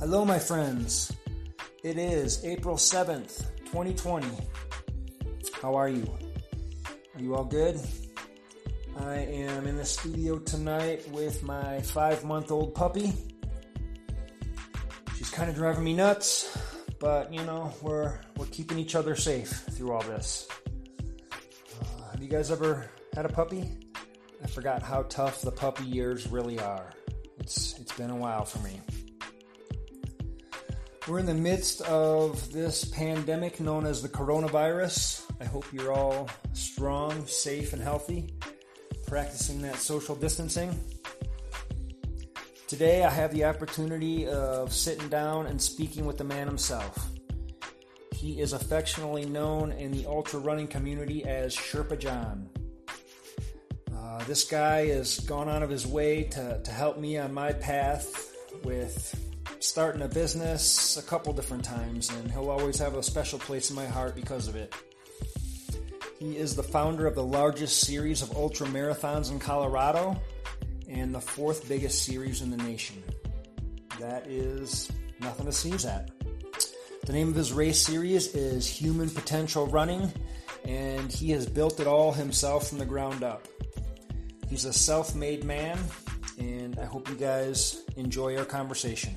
Hello, my friends. It is April 7th, 2020. How are you? Are you all good? I am in the studio tonight with my five month old puppy. She's kind of driving me nuts, but you know, we're, we're keeping each other safe through all this. Uh, have you guys ever had a puppy? I forgot how tough the puppy years really are. It's, it's been a while for me. We're in the midst of this pandemic known as the coronavirus. I hope you're all strong, safe, and healthy, practicing that social distancing. Today, I have the opportunity of sitting down and speaking with the man himself. He is affectionately known in the ultra running community as Sherpa John. Uh, this guy has gone out of his way to, to help me on my path with starting a business a couple different times, and he'll always have a special place in my heart because of it. He is the founder of the largest series of ultra marathons in Colorado and the fourth biggest series in the nation. That is nothing to sneeze at. The name of his race series is Human Potential Running, and he has built it all himself from the ground up. He's a self made man, and I hope you guys enjoy our conversation.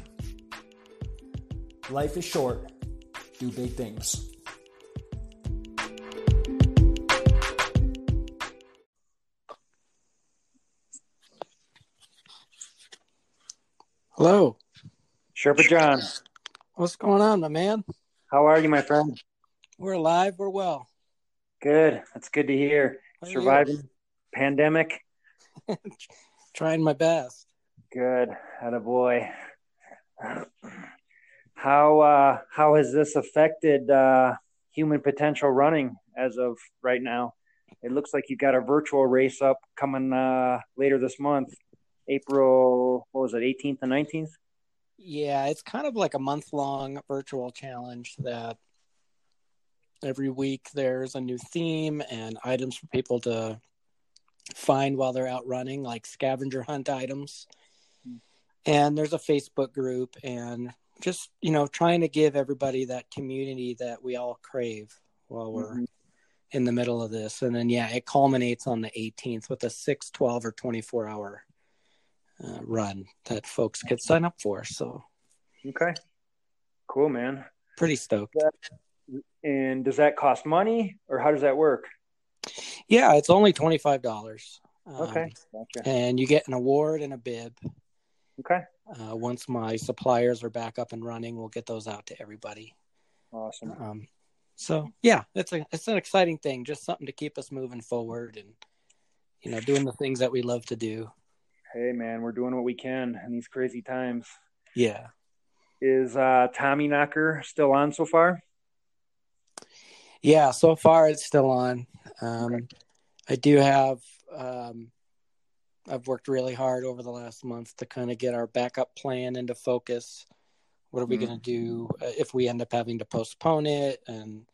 Life is short, do big things. Hello. Sherpa John, What's going on, my man? how are you, my friend? We're alive. We're well. Good. That's good to hear. How? Surviving pandemic. Trying my best. Good. Had a boy. How uh, how has this affected uh, human potential running as of right now? It looks like you got a virtual race up coming uh, later this month, April. What was it, 18th and 19th? Yeah, it's kind of like a month long virtual challenge that every week there's a new theme and items for people to find while they're out running, like scavenger hunt items. And there's a Facebook group and just, you know, trying to give everybody that community that we all crave while we're Mhm. in the middle of this. And then, yeah, it culminates on the 18th with a 6, 12, or 24 hour uh, run that folks could sign up for. So, Okay. Cool, man. pretty stoked. And does that cost money, or how does that work? Yeah, it's only $25. Um, Okay. Gotcha. And you get an award and a bib. Okay. Uh, once my suppliers are back up and running, we'll get those out to everybody. Awesome. Um, so yeah, it's a it's an exciting thing, just something to keep us moving forward and you know doing the things that we love to do. Hey, man, we're doing what we can in these crazy times. Yeah, Is uh, Tommy Knocker still on so far? yeah. So far, it's still on. Um, Okay. I do have. Um, I've worked really hard over the last month to kind of get our backup plan into focus. What are we Mhm. going to do uh, if we end up having to postpone it, and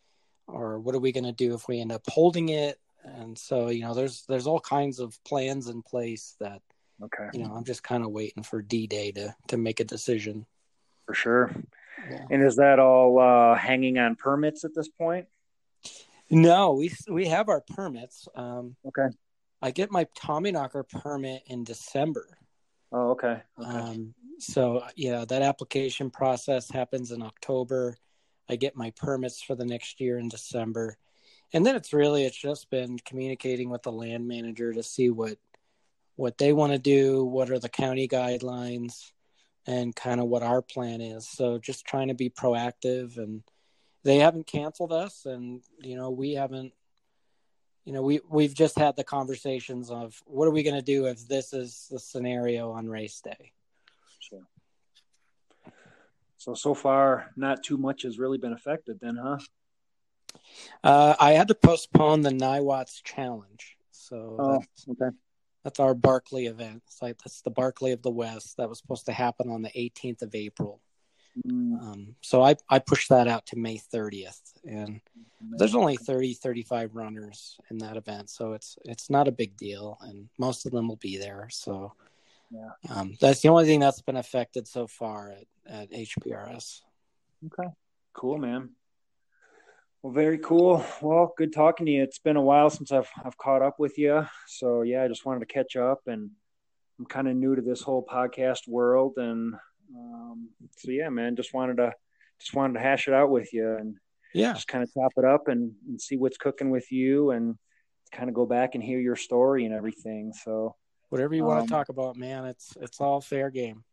or what are we going to do if we end up holding it? And so, you know, there's there's all kinds of plans in place that Okay, you know I'm just kind of waiting for D Day to to make a decision. for sure. Yeah. And is that all uh, hanging on permits at this point? No, we we have our permits. Um, Okay. I get my Tommy Knocker permit in December. Oh, okay. Okay. Um, so yeah, that application process happens in October. I get my permits for the next year in December, and then it's really it's just been communicating with the land manager to see what what they want to do, what are the county guidelines, and kind of what our plan is. So just trying to be proactive, and they haven't canceled us, and you know we haven't. You know, we we've just had the conversations of what are we going to do if this is the scenario on race day. So, so so far, not too much has really been affected, then, huh? Uh, I had to postpone the Niwot's Challenge, so Oh, that's, okay. that's our Barkley event. It's like that's the Barkley of the West that was supposed to happen on the 18th of April. Mm, Um, so I I pushed that out to May 30th, and there's only 30 35 runners in that event, so it's it's not a big deal, and most of them will be there. So Yeah. Um, that's the only thing that's been affected so far at, at HPRS. Okay. Cool, man. Well, very cool. Well, good talking to you. It's been a while since I've I've caught up with you. So yeah, I just wanted to catch up, and I'm kind of new to this whole podcast world, and um, so yeah, man, just wanted to just wanted to hash it out with you, and yeah, just kind of top it up and, and see what's cooking with you, and kind of go back and hear your story and everything. So whatever you want um, to talk about, man, it's it's all fair game.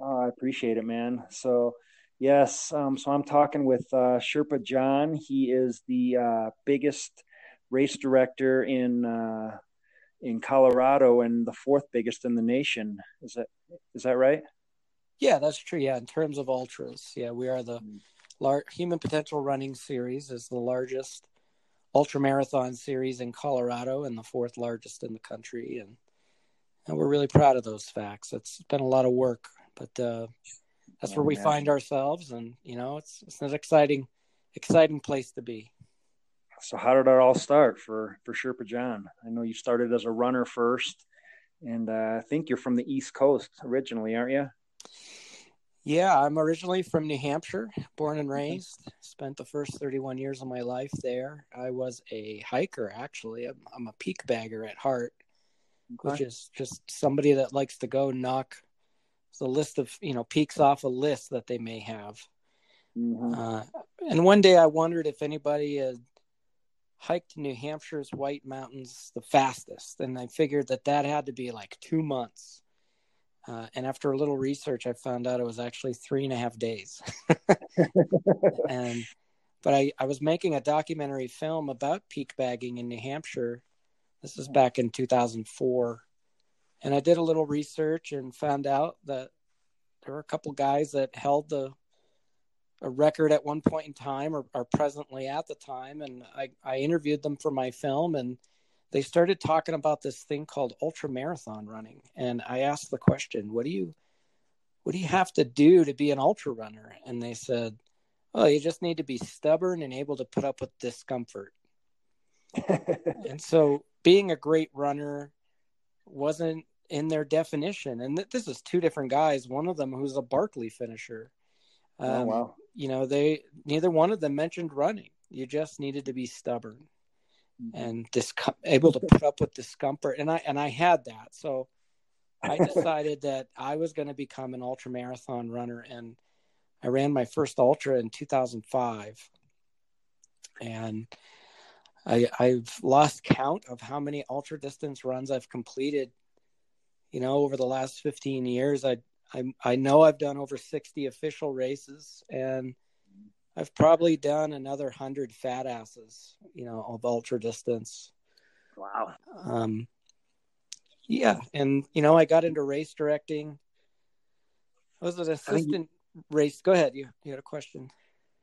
Oh, I appreciate it, man. So Yes. Um, so I'm talking with uh, Sherpa John. He is the uh, biggest race director in uh, in Colorado and the fourth biggest in the nation. Is that is that right? Yeah, that's true. Yeah, in terms of ultras, yeah, we are the mm. lar- Human Potential Running Series is the largest ultra marathon series in Colorado and the fourth largest in the country, and and we're really proud of those facts. It's been a lot of work, but uh, that's where we find ourselves, and you know, it's it's an exciting, exciting place to be. So, how did it all start for for Sherpa John? I know you started as a runner first, and uh, I think you're from the East Coast originally, aren't you? Yeah, I'm originally from New Hampshire, born and raised. Spent the first 31 years of my life there. I was a hiker, actually. I'm, I'm a peak bagger at heart, okay. which is just somebody that likes to go knock the list of you know peaks off a list that they may have. Mm-hmm. Uh, and one day I wondered if anybody had hiked New Hampshire's White Mountains the fastest, and I figured that that had to be like two months. Uh, and after a little research, I found out it was actually three and a half days. and but I, I was making a documentary film about peak bagging in New Hampshire. This is back in 2004 and I did a little research and found out that there were a couple guys that held the a record at one point in time or are presently at the time and I, I interviewed them for my film and they started talking about this thing called ultra marathon running and i asked the question what do you what do you have to do to be an ultra runner and they said oh you just need to be stubborn and able to put up with discomfort and so being a great runner wasn't in their definition. And th- this is two different guys. One of them who's a Barkley finisher. Oh, um, oh wow! You know, they neither one of them mentioned running. You just needed to be stubborn. Mm-hmm. and dis- able to put up with discomfort. And I and I had that. So I decided that I was going to become an ultra marathon runner, and I ran my first ultra in 2005. And I, I've lost count of how many ultra distance runs I've completed you know, over the last 15 years, I, I, I know I've done over 60 official races and I've probably done another hundred fat asses, you know, of ultra distance. Wow. Um, yeah. And, you know, I got into race directing. I was an assistant you, race. Go ahead. You, you had a question.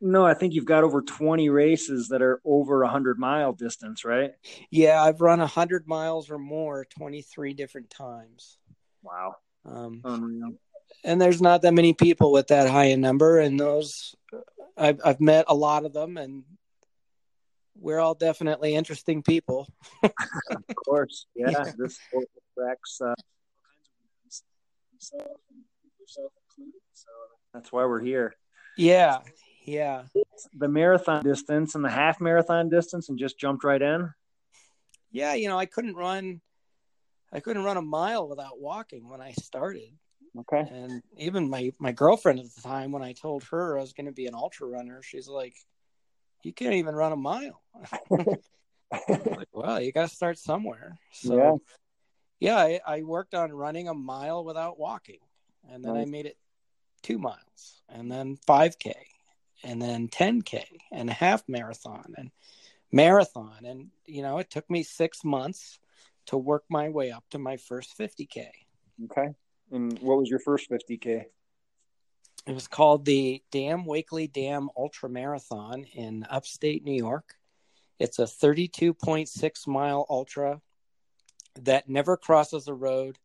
No, I think you've got over 20 races that are over a 100 mile distance, right? Yeah, I've run a 100 miles or more 23 different times. Wow. Um, Unreal. And there's not that many people with that high a number, and those I've I've met a lot of them, and we're all definitely interesting people. of course, yeah. yeah. This attracts uh, so that's why we're here. Yeah, yeah. The marathon distance and the half marathon distance, and just jumped right in. Yeah, you know, I couldn't run I couldn't run a mile without walking when I started. Okay. And even my my girlfriend at the time, when I told her I was going to be an ultra runner, she's like, "You can't even run a mile." like, well, you got to start somewhere. So, yeah, yeah I, I, worked on running a mile without walking, and then nice. I made it two miles, and then five k, and then ten k, and a half marathon, and marathon, and you know, it took me six months to work my way up to my first 50K. Okay. And what was your first 50K? It was called the Dam Wakely Dam Ultra Marathon in upstate New York. It's a 32.6 mile ultra that never crosses a road.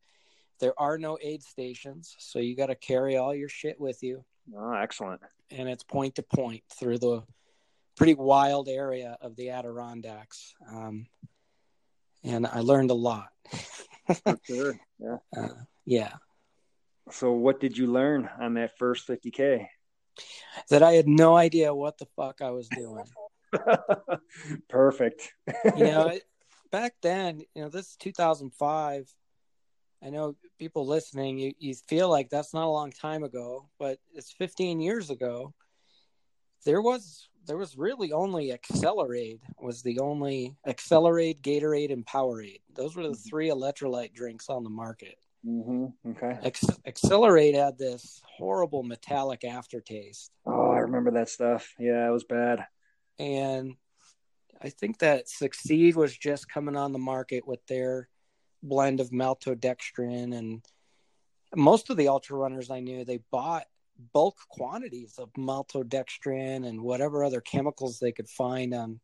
There are no aid stations, so you got to carry all your shit with you. Oh, excellent. And it's point to point through the pretty wild area of the Adirondacks. Um, and I learned a lot. sure. Yeah. Uh, yeah. So, what did you learn on that first 50K? That I had no idea what the fuck I was doing. Perfect. you know, back then, you know, this is 2005. I know people listening, you, you feel like that's not a long time ago, but it's 15 years ago. There was there was really only Accelerade was the only Accelerade, Gatorade, and Powerade. Those were the mm-hmm. three electrolyte drinks on the market. Mm-hmm. Okay. Acc- Accelerade had this horrible metallic aftertaste. Oh, I remember that stuff. Yeah, it was bad. And I think that Succeed was just coming on the market with their blend of maltodextrin and most of the ultra runners I knew they bought bulk quantities of maltodextrin and whatever other chemicals they could find on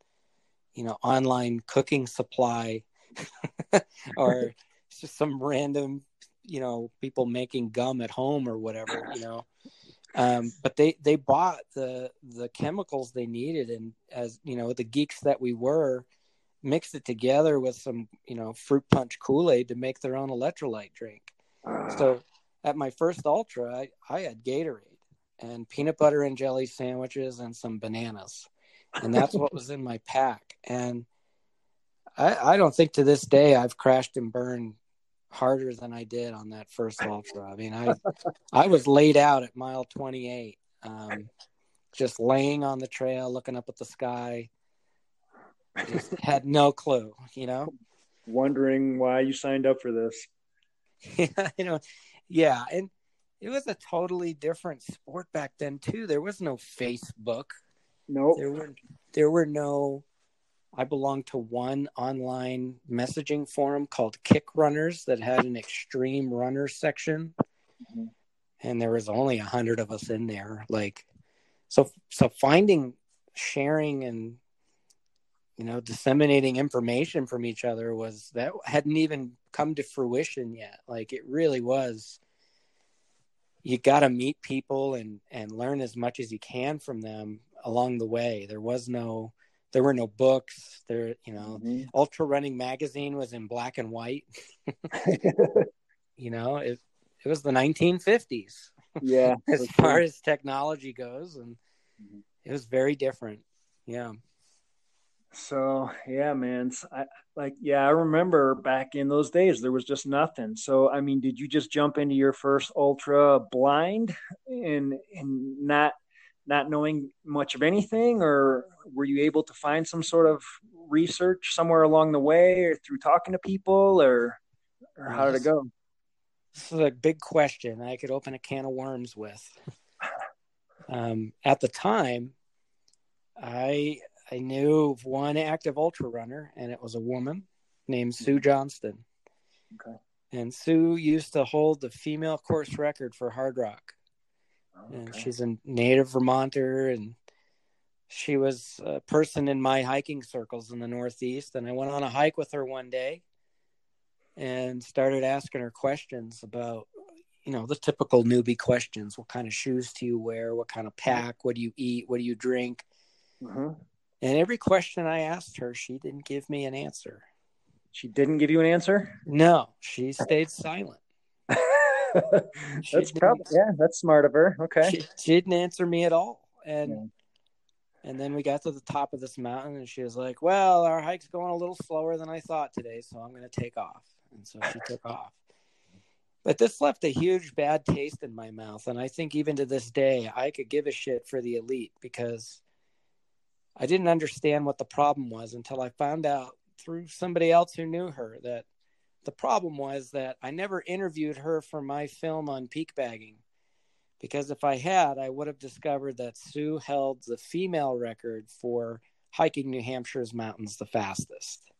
you know online cooking supply or just some random you know people making gum at home or whatever you know. Um, but they they bought the the chemicals they needed and as you know the geeks that we were mixed it together with some you know fruit punch kool-aid to make their own electrolyte drink. So at my first ultra I, I had gatorade and peanut butter and jelly sandwiches and some bananas. And that's what was in my pack. And I, I don't think to this day i've crashed and burned harder than I did on that first ultra. I mean, I I was laid out at mile 28, um, just laying on the trail, looking up at the sky. Just had no clue, you know. Wondering why you signed up for this. Yeah, you know, yeah, and it was a totally different sport back then too. There was no Facebook. No, nope. there were there were no I belonged to one online messaging forum called Kick Runners that had an extreme runner section. Mm-hmm. And there was only a hundred of us in there. Like, so, so finding, sharing and, you know, disseminating information from each other was that hadn't even come to fruition yet. Like it really was, you got to meet people and, and learn as much as you can from them along the way. There was no, there were no books. There you know mm-hmm. ultra running magazine was in black and white. You know it it was the 1950s yeah as far as technology goes and mm-hmm. it was very different. Yeah. So yeah man I, like yeah i remember back in those days there was just nothing. So i mean did you just jump into your first ultra blind and and not not knowing much of anything, or were you able to find some sort of research somewhere along the way, or through talking to people, or or how did it go? This is a big question. I could open a can of worms with. Um, at the time, I I knew of one active ultra runner, and it was a woman named Sue Johnston. Okay. And Sue used to hold the female course record for Hardrock Okay. And she's a native Vermonter, and she was a person in my hiking circles in the Northeast. And I went on a hike with her one day and started asking her questions about, you know, the typical newbie questions. What kind of shoes do you wear? What kind of pack? What do you eat? What do you drink? Mm-hmm. And every question I asked her, she didn't give me an answer. She didn't give you an answer? No, she stayed silent. that's probably yeah, that's smart of her. Okay. She, she didn't answer me at all. And yeah. and then we got to the top of this mountain and she was like, Well, our hike's going a little slower than I thought today, so I'm gonna take off. And so she took off. But this left a huge bad taste in my mouth. And I think even to this day I could give a shit for the elite because I didn't understand what the problem was until I found out through somebody else who knew her that the problem was that I never interviewed her for my film on peak bagging because if I had, I would have discovered that Sue held the female record for hiking New Hampshire's mountains the fastest.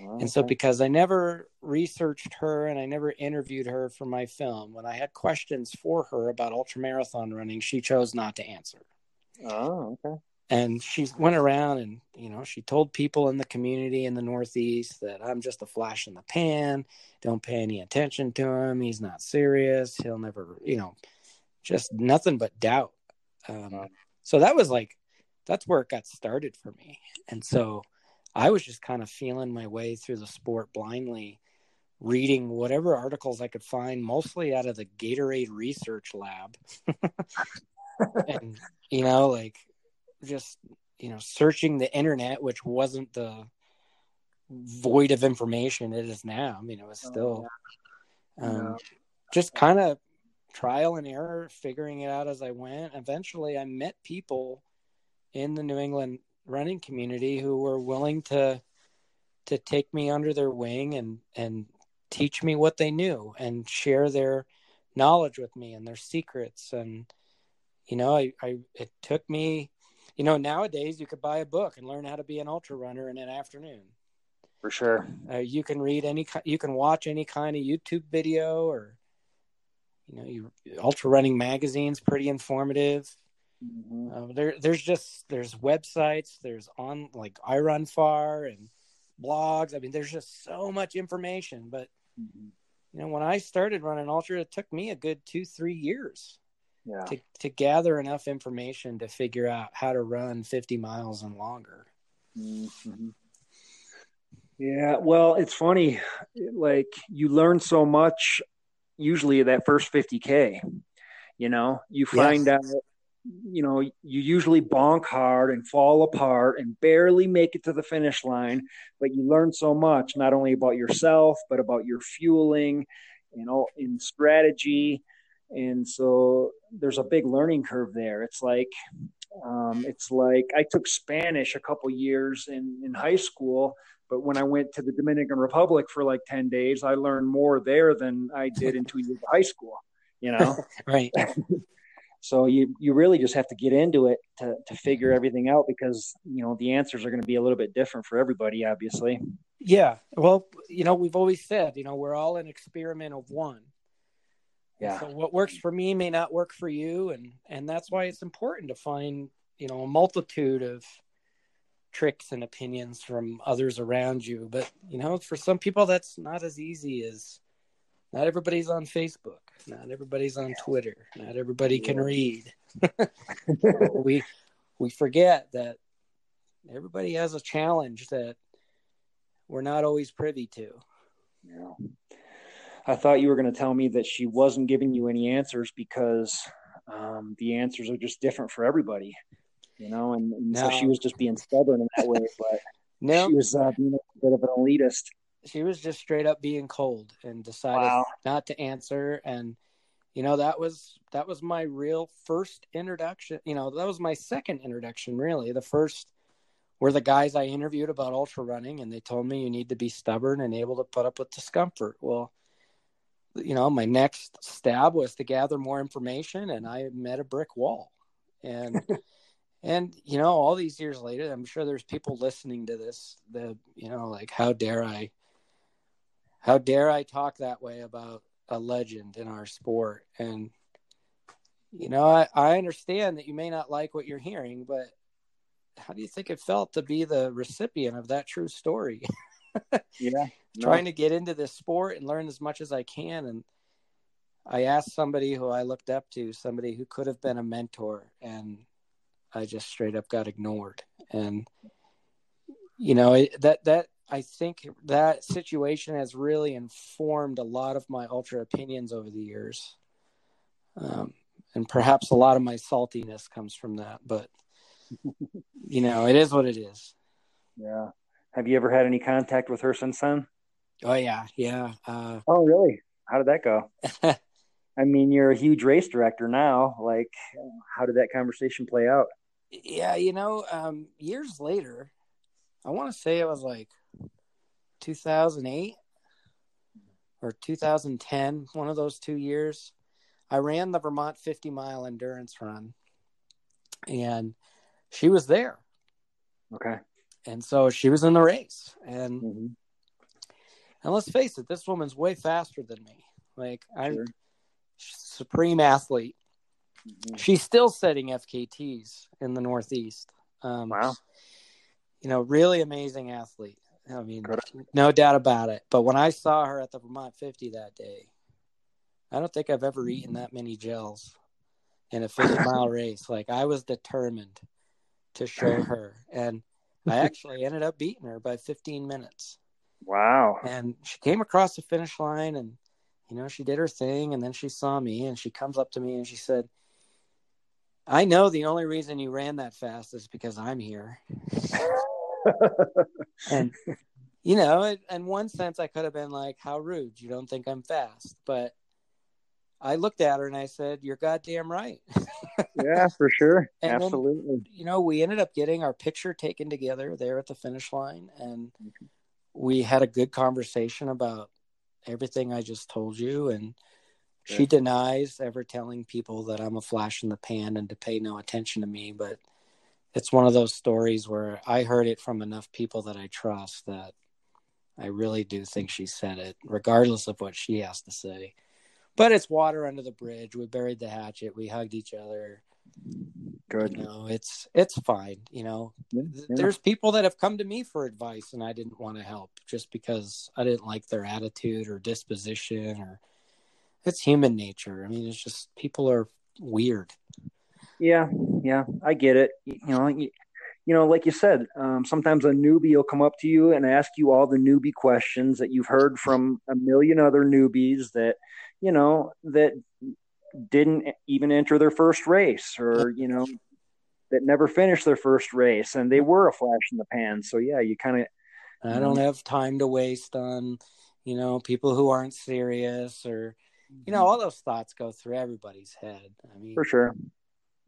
Oh, and so, because I never researched her and I never interviewed her for my film, when I had questions for her about ultramarathon running, she chose not to answer. Oh, okay and she went around and you know she told people in the community in the northeast that i'm just a flash in the pan. Don't pay any attention to him. He's not serious. He'll never you know just nothing but doubt. Um, so that was like that's where it got started for me. And so i was just kind of feeling my way through the sport blindly reading whatever articles I could find, mostly out of the Gatorade Research Lab. and, you know, like just, you know, searching the internet, which wasn't the void of information it is now. I mean, it was oh, still oh, yeah. um, just kind of trial and error, figuring it out as I went. Eventually, I met people in the New England running community who were willing to to take me under their wing and and teach me what they knew and share their knowledge with me and their secrets and you know I, I it took me you know nowadays you could buy a book and learn how to be an ultra runner in an afternoon. For sure. Uh, you can read any you can watch any kind of youtube video or you know you ultra running magazines pretty informative. Mm-hmm. uh, there there's just there's websites there's on like iRunFar and blogs. I mean there's just so much information but Mm-hmm. You know, when I started running ultra, it took me a good two, three years yeah. to to gather enough information to figure out how to run 50 miles and longer. Mm-hmm. Yeah, well, it's funny. Like you learn so much usually that first 50k. You know, you find yes. out you know, you usually bonk hard and fall apart and barely make it to the finish line, but you learn so much not only about yourself but about your fueling and all in strategy. And so there's a big learning curve there. It's like um, it's like I took Spanish a couple years in in high school, but when I went to the Dominican Republic for like ten days, I learned more there than I did in two years of high school. You know, right. So you you really just have to get into it to to figure everything out because you know the answers are going to be a little bit different for everybody, obviously. Yeah. Well, you know, we've always said, you know, we're all an experiment of one. Yeah. So what works for me may not work for you, and and that's why it's important to find you know a multitude of tricks and opinions from others around you. But you know, for some people, that's not as easy as not everybody's on Facebook. Not everybody's on Twitter. Not everybody can read. we we forget that everybody has a challenge that we're not always privy to. Yeah. I thought you were going to tell me that she wasn't giving you any answers because um, the answers are just different for everybody, you know, and, and no. so she was just being stubborn in that way. But no. she was uh, being a bit of an elitist she was just straight up being cold and decided wow. not to answer and you know that was that was my real first introduction you know that was my second introduction really the first were the guys i interviewed about ultra running and they told me you need to be stubborn and able to put up with discomfort well you know my next stab was to gather more information and i met a brick wall and and you know all these years later i'm sure there's people listening to this that you know like how dare i how dare I talk that way about a legend in our sport? And you know, I, I understand that you may not like what you're hearing, but how do you think it felt to be the recipient of that true story? yeah. No. Trying to get into this sport and learn as much as I can. And I asked somebody who I looked up to, somebody who could have been a mentor, and I just straight up got ignored. And you know, that that I think that situation has really informed a lot of my ultra opinions over the years. Um, and perhaps a lot of my saltiness comes from that, but you know, it is what it is. Yeah. Have you ever had any contact with her since then? Oh yeah, yeah. Uh, oh really? How did that go? I mean, you're a huge race director now. Like, how did that conversation play out? Yeah, you know, um, years later, I want to say it was like 2008 or 2010, one of those two years. I ran the Vermont 50 mile endurance run and she was there. Okay. And so she was in the race. And mm-hmm. and let's face it, this woman's way faster than me. Like I'm sure. supreme athlete. Mm-hmm. She's still setting FKTs in the Northeast. Um, wow. You know, really amazing athlete. I mean, no doubt about it. But when I saw her at the Vermont 50 that day, I don't think I've ever eaten that many gels in a 50 mile race. Like I was determined to show her, and I actually ended up beating her by 15 minutes. Wow. And she came across the finish line and, you know, she did her thing. And then she saw me and she comes up to me and she said, I know the only reason you ran that fast is because I'm here. and, you know, in one sense, I could have been like, how rude. You don't think I'm fast. But I looked at her and I said, You're goddamn right. yeah, for sure. And Absolutely. Then, you know, we ended up getting our picture taken together there at the finish line. And mm-hmm. we had a good conversation about everything I just told you. And she denies ever telling people that I'm a flash in the pan and to pay no attention to me. But it's one of those stories where I heard it from enough people that I trust that I really do think she said it, regardless of what she has to say. But it's water under the bridge. We buried the hatchet. We hugged each other. Good. You know, it's it's fine. You know, Yeah, yeah. there's people that have come to me for advice, and I didn't want to help just because I didn't like their attitude or disposition, or it's human nature. I mean, it's just people are weird. Yeah, yeah, I get it. You know, you, you know, like you said, um, sometimes a newbie will come up to you and ask you all the newbie questions that you've heard from a million other newbies that, you know, that didn't even enter their first race or, you know, that never finished their first race and they were a flash in the pan. So yeah, you kind of I don't have time to waste on, you know, people who aren't serious or, you know, mm-hmm. all those thoughts go through everybody's head. I mean, for sure.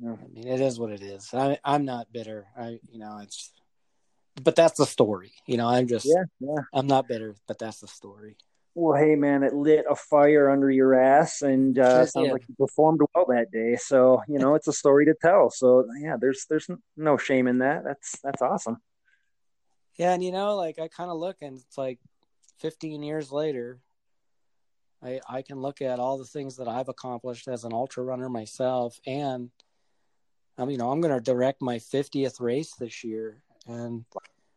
Yeah. I mean, it is what it is. I, I'm not bitter. I, you know, it's, but that's the story. You know, I'm just, Yeah, yeah. I'm not bitter, but that's the story. Well, hey man, it lit a fire under your ass, and uh, sounds like you performed well that day. So you know, it's a story to tell. So yeah, there's there's no shame in that. That's that's awesome. Yeah, and you know, like I kind of look and it's like 15 years later, I I can look at all the things that I've accomplished as an ultra runner myself and I'm you know, I'm going to direct my 50th race this year and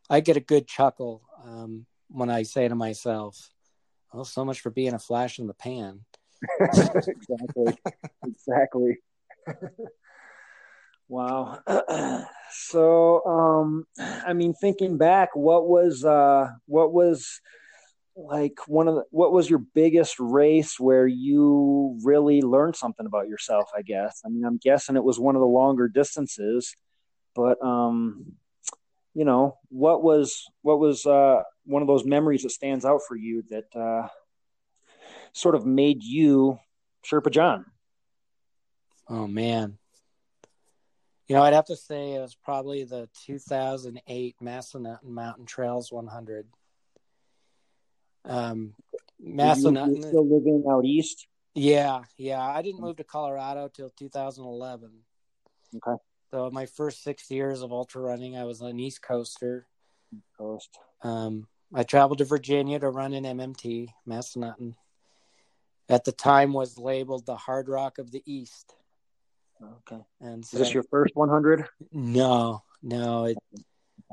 I get a good chuckle um, when I say to myself, "Oh, so much for being a flash in the pan." exactly, exactly. wow. so, um, I mean, thinking back, what was uh, what was like one of the, what was your biggest race where you really learned something about yourself? I guess. I mean, I'm guessing it was one of the longer distances, but um, you know, what was what was uh, one of those memories that stands out for you that uh, sort of made you Sherpa John? Oh man. You know, I'd have to say it was probably the 2008 Massanutten Mountain Trails 100. Um, Massanutten. you still living out east? Yeah, yeah. I didn't move to Colorado till 2011. Okay. So my first six years of ultra running, I was an East Coaster. Coast. Um, I traveled to Virginia to run an MMT, Massanutten. At the time, was labeled the Hardrock of the East. Okay. And Is this your first 100? No, no. It,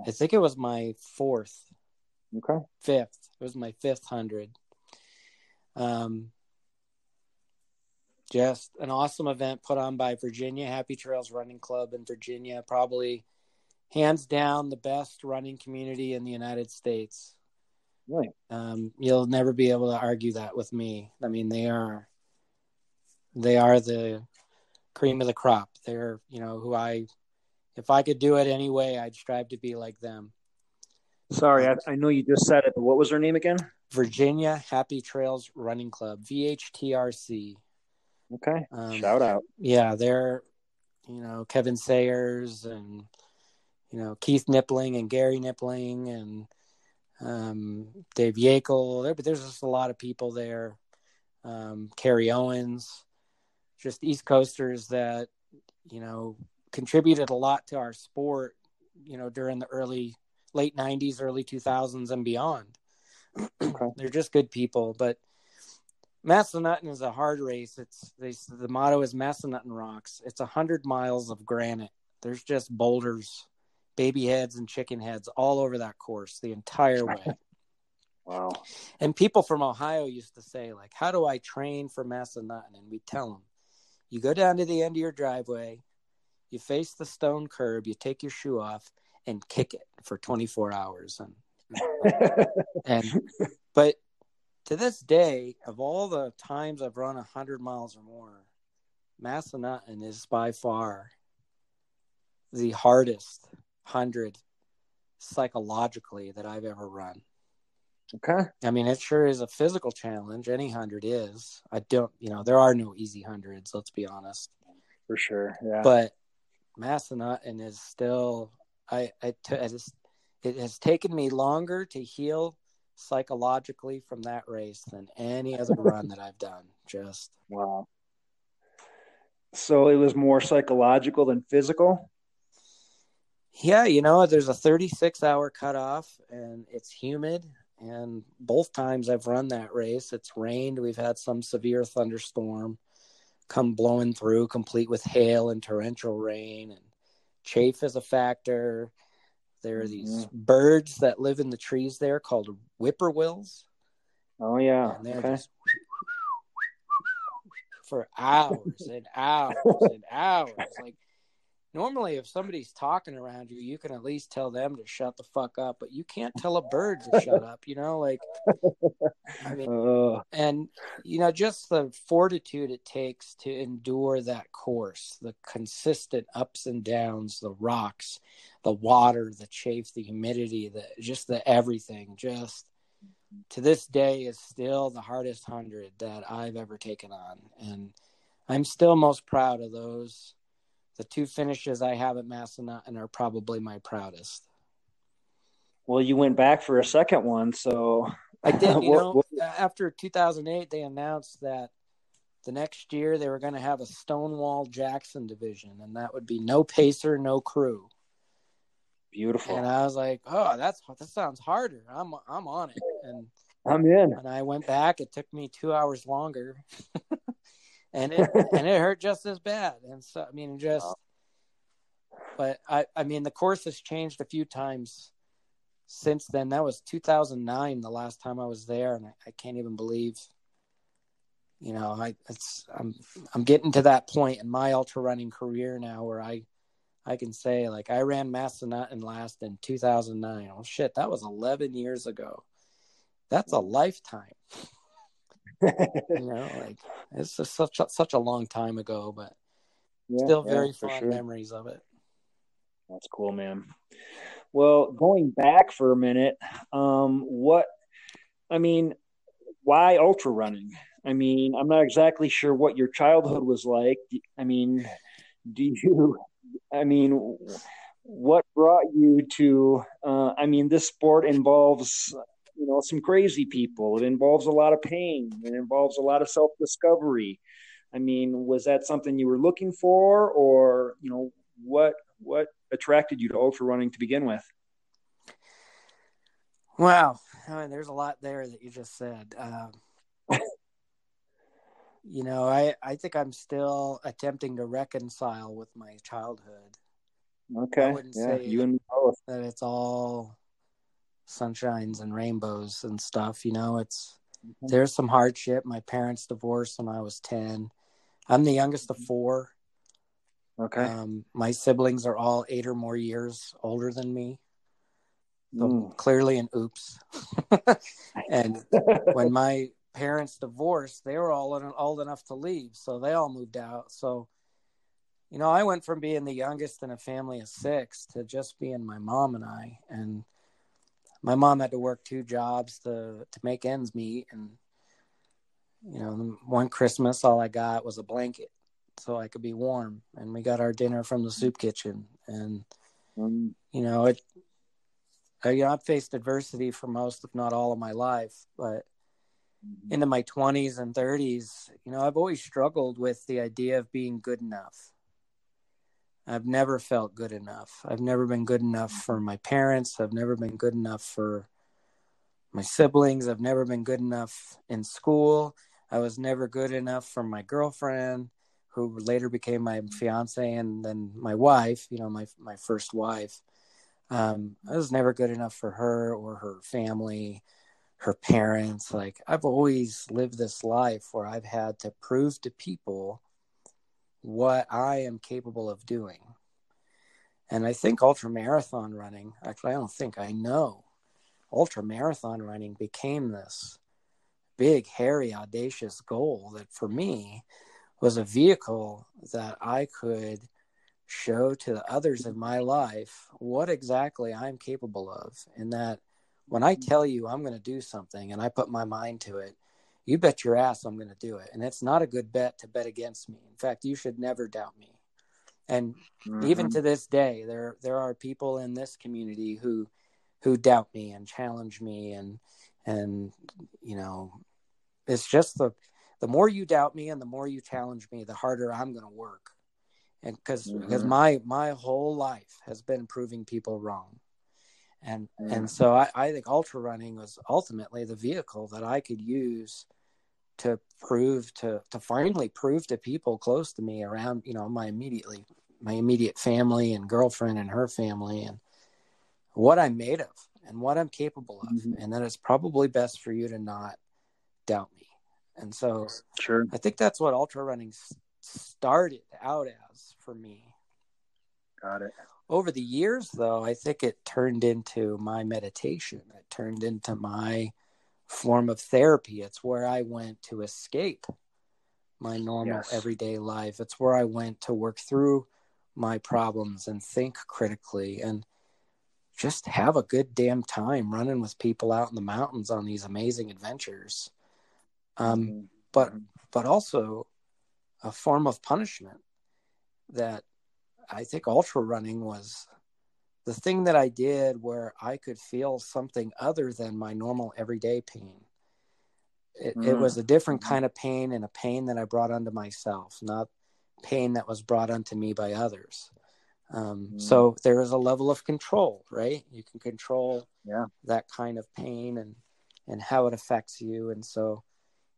I think it was my fourth, Okay. fifth. It was my fifth hundred. Um, just an awesome event put on by Virginia Happy Trails Running Club in Virginia. Probably hands down the best running community in the United States. Right. Um, you'll never be able to argue that with me. I mean, they are, they are the cream of the crop. They're, you know, who I, if I could do it anyway, I'd strive to be like them. Sorry, I, I know you just said it, but what was her name again? Virginia Happy Trails Running Club, VHTRC. Okay. Um, Shout out. Yeah, they're, you know, Kevin Sayers and, you know, Keith Knipling and Gary Knipling and um, Dave Yakel. There, but there's just a lot of people there. Um, Carrie Owens, just East Coasters that, you know, contributed a lot to our sport, you know, during the early, late 90s, early 2000s and beyond. Okay. They're just good people. But Massanutten is a hard race. It's they, the motto is Massanutten rocks. It's a hundred miles of granite. There's just boulders, baby heads, and chicken heads all over that course the entire way. Wow. and people from Ohio used to say, like, "How do I train for Massanutten?" And we tell them, "You go down to the end of your driveway, you face the stone curb, you take your shoe off, and kick it for 24 hours." And and but to this day, of all the times I've run hundred miles or more, Massanutten is by far the hardest hundred psychologically that I've ever run. Okay. I mean, it sure is a physical challenge. Any hundred is. I don't, you know, there are no easy hundreds. Let's be honest. For sure. Yeah. But Massanutten is still. I. I. T- I just. It has taken me longer to heal psychologically from that race than any other run that I've done. Just wow. So it was more psychological than physical. Yeah, you know, there's a 36 hour cutoff and it's humid. And both times I've run that race, it's rained. We've had some severe thunderstorm come blowing through, complete with hail and torrential rain. And chafe is a factor. There are these mm-hmm. birds that live in the trees there called whippoorwills. Oh, yeah. And they're okay. just for hours and hours and hours. Like, normally if somebody's talking around you you can at least tell them to shut the fuck up but you can't tell a bird to shut up you know like i mean uh. and you know just the fortitude it takes to endure that course the consistent ups and downs the rocks the water the chafe the humidity the just the everything just to this day is still the hardest hundred that i've ever taken on and i'm still most proud of those the two finishes I have at Massanutten are probably my proudest. Well, you went back for a second one, so I did. You know, after 2008, they announced that the next year they were going to have a Stonewall Jackson division, and that would be no pacer, no crew. Beautiful. And I was like, "Oh, that's that sounds harder. I'm I'm on it." And I'm in. And I went back. It took me two hours longer. and it and it hurt just as bad. And so I mean, just. But I I mean, the course has changed a few times since then. That was 2009, the last time I was there, and I, I can't even believe. You know, I it's I'm I'm getting to that point in my ultra running career now where I I can say like I ran Massanutten last in 2009. Oh shit, that was 11 years ago. That's a lifetime you know, like it's just such a, such a long time ago, but yeah, still very yeah, fond sure. memories of it. That's cool, man. Well, going back for a minute, um, what I mean, why ultra running? I mean, I'm not exactly sure what your childhood was like. I mean, do you? I mean, what brought you to? Uh, I mean, this sport involves you know some crazy people. It involves a lot of pain. It involves a lot of self-discovery. I mean was that something you were looking for or you know what what attracted you to ultra running to begin with? Wow I mean, there's a lot there that you just said. Um, you know i i think i'm still attempting to reconcile with my childhood. Okay. I wouldn't yeah, say you and me both. that it's all sunshines and rainbows and stuff. You know, it's mm-hmm. there's some hardship. My parents divorced when I was ten. I'm the youngest of four. Okay. Um, my siblings are all eight or more years older than me. So mm. clearly an oops. and when my parents divorced, they were all old enough to leave, so they all moved out. So, you know, I went from being the youngest in a family of six to just being my mom and I, and my mom had to work two jobs to to make ends meet and you know one christmas all i got was a blanket so i could be warm and we got our dinner from the soup kitchen and mm. you know it I, you know, I've faced adversity for most, if not all, of my life. But mm-hmm. into my 20s and 30s, you know, I've always struggled with the idea of being good enough. I've never felt good enough. I've never been good enough for my parents. I've never been good enough for my siblings. I've never been good enough in school. I was never good enough for my girlfriend, who later became my fiance and then my wife. You know, my my first wife. Um, I was never good enough for her or her family, her parents. Like I've always lived this life where I've had to prove to people what I am capable of doing. And I think ultra marathon running, actually, I don't think I know. ultra marathon running became this big, hairy, audacious goal that for me was a vehicle that I could show to the others in my life what exactly I'm capable of. And that when I tell you I'm going to do something and I put my mind to it, you bet your ass I'm going to do it. And it's not a good bet to bet against me. In fact, you should never doubt me. And mm-hmm. even to this day, there there are people in this community who who doubt me and challenge me and and you know it's just the the more you doubt me and the more you challenge me the harder i'm going to work and because mm-hmm. because my my whole life has been proving people wrong and and so I, I think ultra running was ultimately the vehicle that i could use to prove to to finally prove to people close to me around you know my immediately my immediate family and girlfriend and her family and what i'm made of and what i'm capable of mm-hmm. and that it's probably best for you to not doubt me and so sure i think that's what ultra running started out as for me. Got it. Over the years, though, I think it turned into my meditation. It turned into my form of therapy. It's where I went to escape my normal yes. everyday life. It's where I went to work through my problems and think critically and just have a good damn time running with people out in the mountains on these amazing adventures. Um, mm-hmm. but mm-hmm. but also a form of punishment that I think ultra running was the thing that I did where I could feel something other than my normal everyday pain. It, mm. it was a different kind of pain and a pain that I brought onto myself, not pain that was brought onto me by others. Um, mm. So there is a level of control, right? You can control yeah. that kind of pain and and how it affects you. And so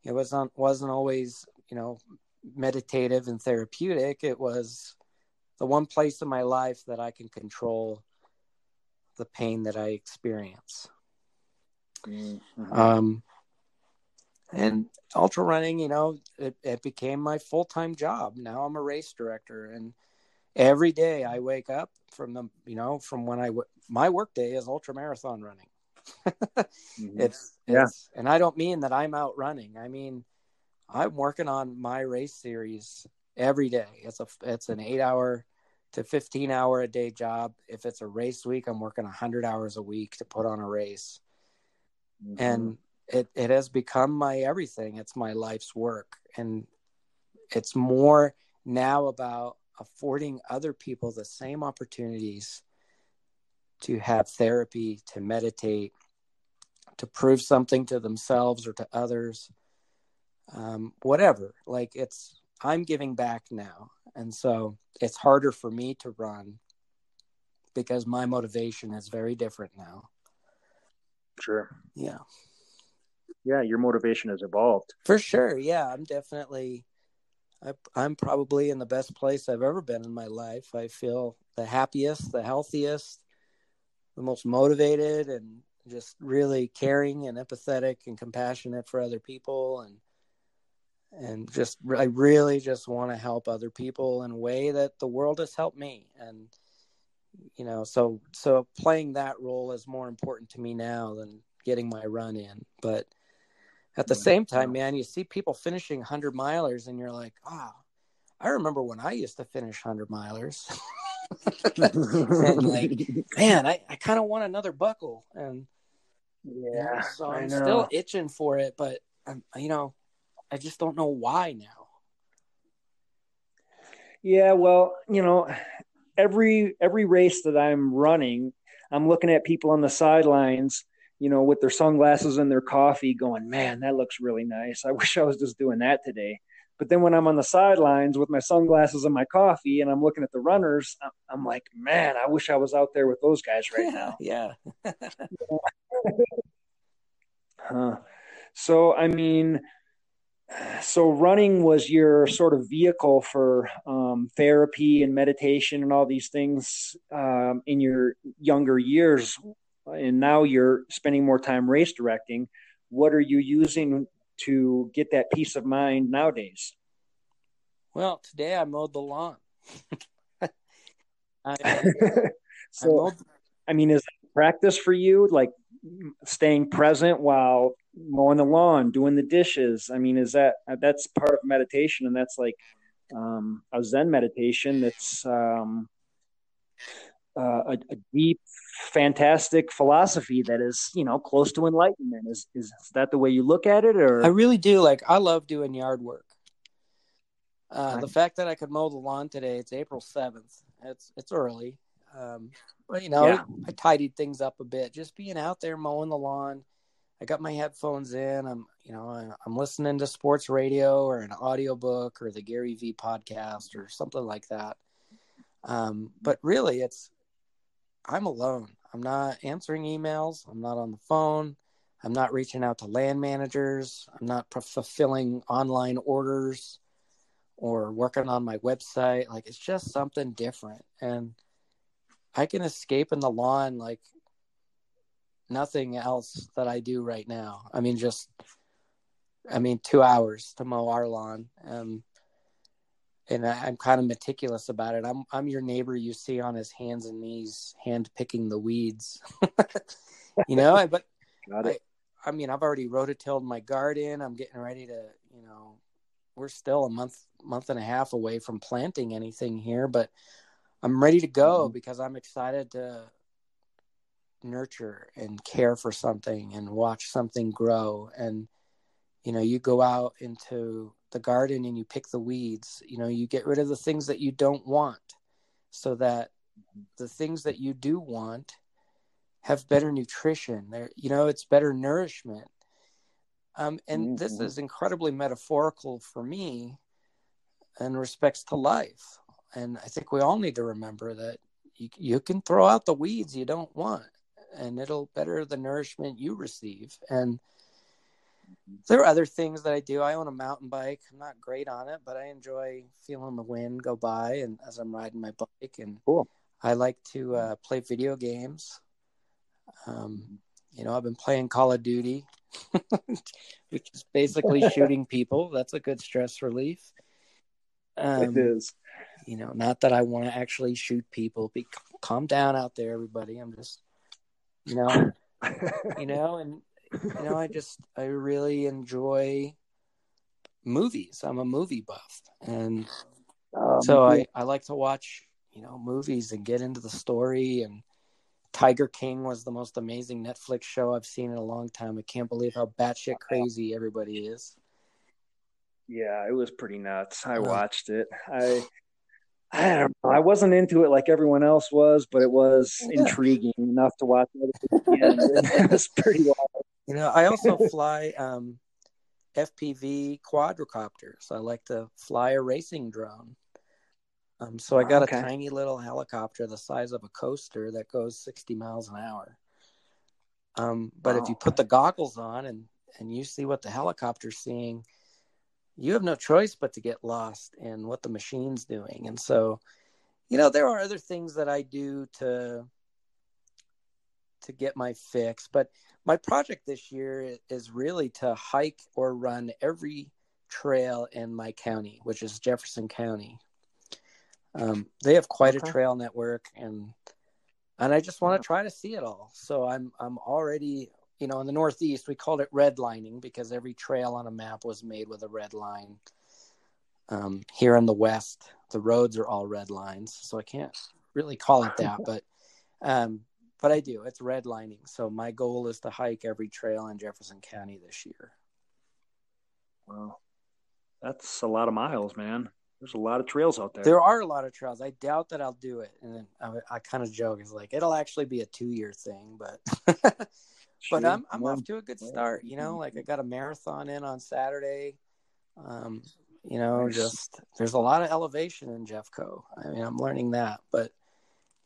it wasn't wasn't always you know meditative and therapeutic. It was the one place in my life that I can control the pain that I experience. Mm-hmm. Um, and ultra running, you know, it, it became my full time job. Now I'm a race director, and every day I wake up from the, you know, from when I my work day is ultra marathon running. mm-hmm. It's, yeah, it's, and I don't mean that I'm out running. I mean I'm working on my race series every day. It's a it's an eight hour to 15 hour a day job. If it's a race week, I'm working 100 hours a week to put on a race. Mm-hmm. And it, it has become my everything. It's my life's work. And it's more now about affording other people the same opportunities to have therapy, to meditate, to prove something to themselves or to others um, whatever. Like it's, I'm giving back now. And so it's harder for me to run because my motivation is very different now. Sure. Yeah. Yeah, your motivation has evolved. For sure. Yeah, I'm definitely I, I'm probably in the best place I've ever been in my life. I feel the happiest, the healthiest, the most motivated and just really caring and empathetic and compassionate for other people and and just I really just want to help other people in a way that the world has helped me. And you know so so playing that role is more important to me now than getting my run in. But at the same time man you see people finishing 100 milers and you're like oh i remember when i used to finish 100 milers. And like man i, I kind of want another buckle and yeah so i'm still itching for it but I'm, you know I just don't know why now. Yeah, well, you know, every every race that I'm running, I'm looking at people on the sidelines, you know, with their sunglasses and their coffee going, "Man, that looks really nice. I wish I was just doing that today." But then when I'm on the sidelines with my sunglasses and my coffee and I'm looking at the runners, I'm like, "Man, I wish I was out there with those guys right now." yeah. huh. So, I mean, so running was your sort of vehicle for um, therapy and meditation and all these things um, in your younger years. And now you're spending more time race directing. What are you using to get that peace of mind nowadays? Well today i mowed the lawn. I, so I, mowed... I mean is practice for you like staying present while mowing the lawn, doing the dishes. I mean, is that that's part of meditation, and that's like um, a Zen meditation. That's um, uh, a, a, deep, fantastic philosophy that is, you know, close to enlightenment. Is, is that the way you look at it, or I really do. Like, I love doing yard work. Uh, the fact that I could mow the lawn today, it's April seventh. It's it's early, um, but you know, yeah. I tidied things up a bit. Just being out there mowing the lawn. I got my headphones in. I'm you know I'm listening to sports radio or an audiobook or the Gary V podcast or something like that. Um, but really, it's I'm alone. I'm not answering emails. I'm not on the phone. I'm not reaching out to land managers. I'm not fulfilling online orders or working on my website. Like it's just something different. And I can escape in the lawn like nothing else that I do right now. I mean, just, I mean, two hours to mow our lawn. Um, and I, am kind of meticulous about it. I'm I'm your neighbor you see on his hands and knees, hand picking the weeds. you know, I, but I, I mean, I've already rototilled my garden. I'm getting ready to, you know, we're still a month month and a half away from planting anything here, but I'm ready to go mm-hmm. because I'm excited to nurture and care for something and watch something grow. And you know you go out into the garden and you pick the weeds you know you get rid of the things that you don't want so that the things that you do want have better nutrition. There you know it's better nourishment. Um, and mm-hmm. this is incredibly metaphorical for me in respects to life. And i think we all need to remember that you, you can throw out the weeds you don't want and it'll better the nourishment you receive and there are other things that I do. I own a mountain bike. I'm not great on it, but I enjoy feeling the wind go by and as I'm riding my bike. And cool. I like to uh, play video games. Um, you know, I've been playing Call of Duty, which is basically shooting people. That's a good stress relief. Um, it is. You know, not that I want to actually shoot people. Be calm down out there, everybody. I'm just, you know, you know, and you know, I just I really enjoy movies. I'm a movie buff, and um, so I I like to watch you know movies and get into the story. And Tiger King was the most amazing Netflix show I've seen in a long time. I can't believe how batshit crazy everybody is. Yeah, it was pretty nuts. I watched it. I I don't know. I wasn't into it like everyone else was, but it was intriguing enough to watch it. it was pretty wild. You know, I also fly um, FPV quadricopters. I like to fly a racing drone. Um, so I got okay. a tiny little helicopter the size of a coaster that goes 60 miles an hour. Um, but wow. if you put the goggles on and, and you see what the helicopter's seeing, you have no choice but to get lost in what the machine's doing. And so, you know, there are other things that I do to to get my fix, but my project this year is really to hike or run every trail in my county, which is Jefferson County. Um, they have quite okay. a trail network, and and I just want to try to see it all. So I'm I'm already you know in the Northeast we called it redlining because every trail on a map was made with a red line. Um, here in the West, the roads are all red lines, so I can't really call it that, but um, but I do. It's redlining. So my goal is to hike every trail in Jefferson County this year. Wow. That's a lot of miles, man. There's a lot of trails out there. There are a lot of trails. I doubt that I'll do it. And I, I kind of joke. It's like, it'll actually be a two year thing, but, but I'm, I'm off to a good start. You know, like I got a marathon in on Saturday. Um, you know, just there's a lot of elevation in Jeffco. I mean, I'm learning that, but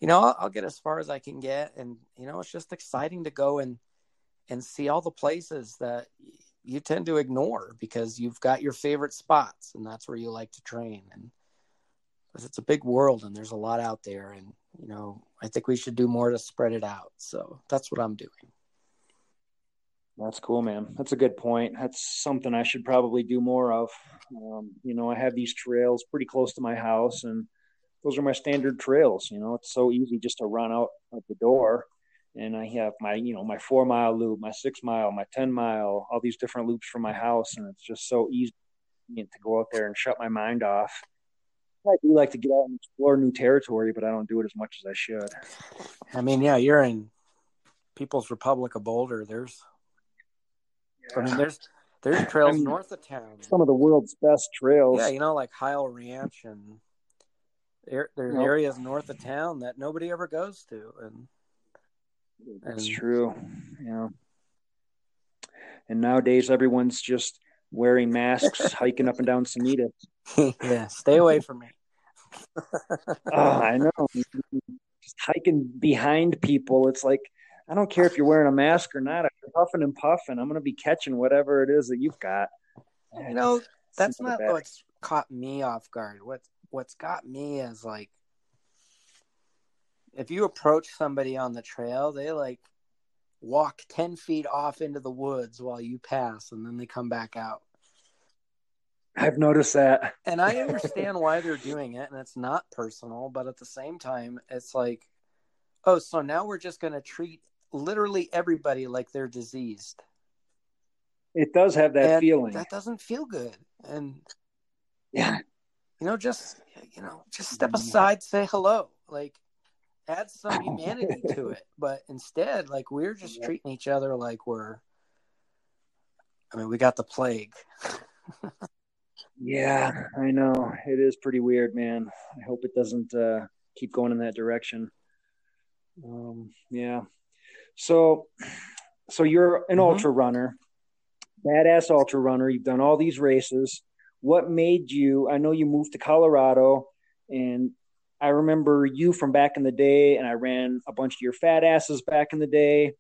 you know, I'll, I'll, get as far as I can get, and you know, it's just exciting to go and and see all the places that you tend to ignore because you've got your favorite spots, and that's where you like to train. And it's a big world, and there's a lot out there, and you know, I think we should do more to spread it out. So that's what I'm doing. That's cool, man. That's a good point. That's something I should probably do more of. Um, you know, I have these trails pretty close to my house, and those are my standard trails. You know, it's so easy just to run out of the door and I have my you know my four mile loop, my six mile, my ten mile, all these different loops from my house, and it's just so easy to go out there and shut my mind off. I do like to get out and explore new territory, but I don't do it as much as I should. I mean, yeah, you're in People's Republic of Boulder. There's, yeah. I mean, there's there's trails I mean, north of town. Some of the world's best trails. Yeah, you know, like Heil Ranch and there, there's nope. areas north of town that nobody ever goes to, and that's and, true. Yeah. And nowadays, everyone's just wearing masks, hiking up and down Sanitas. yeah, stay away from me. oh, I know. Just hiking behind people. It's like I don't care if you're wearing a mask or not. You're huffing and puffing, I'm going to be catching whatever it is that you've got. You know, that's not what's caught me off guard. What's what's got me is like if you approach somebody on the trail, they like walk 10 feet off into the woods while you pass and then they come back out. I've noticed that. and I understand why they're doing it and it's not personal, but at the same time, it's like, oh, so now we're just going to treat literally everybody like they're diseased. It does have that and feeling. That doesn't feel good. And yeah, you know, just you know, just step aside, say hello, like add some humanity to it. But instead, like we're just treating each other like we're. I mean, we got the plague. yeah, I know it is pretty weird, man. I hope it doesn't uh, keep going in that direction. Um, yeah. So, so you're an mm-hmm. ultra runner, badass ultra runner. You've done all these races what made you i know you moved to colorado and i remember you from back in the day and i ran a bunch of your fat asses back in the day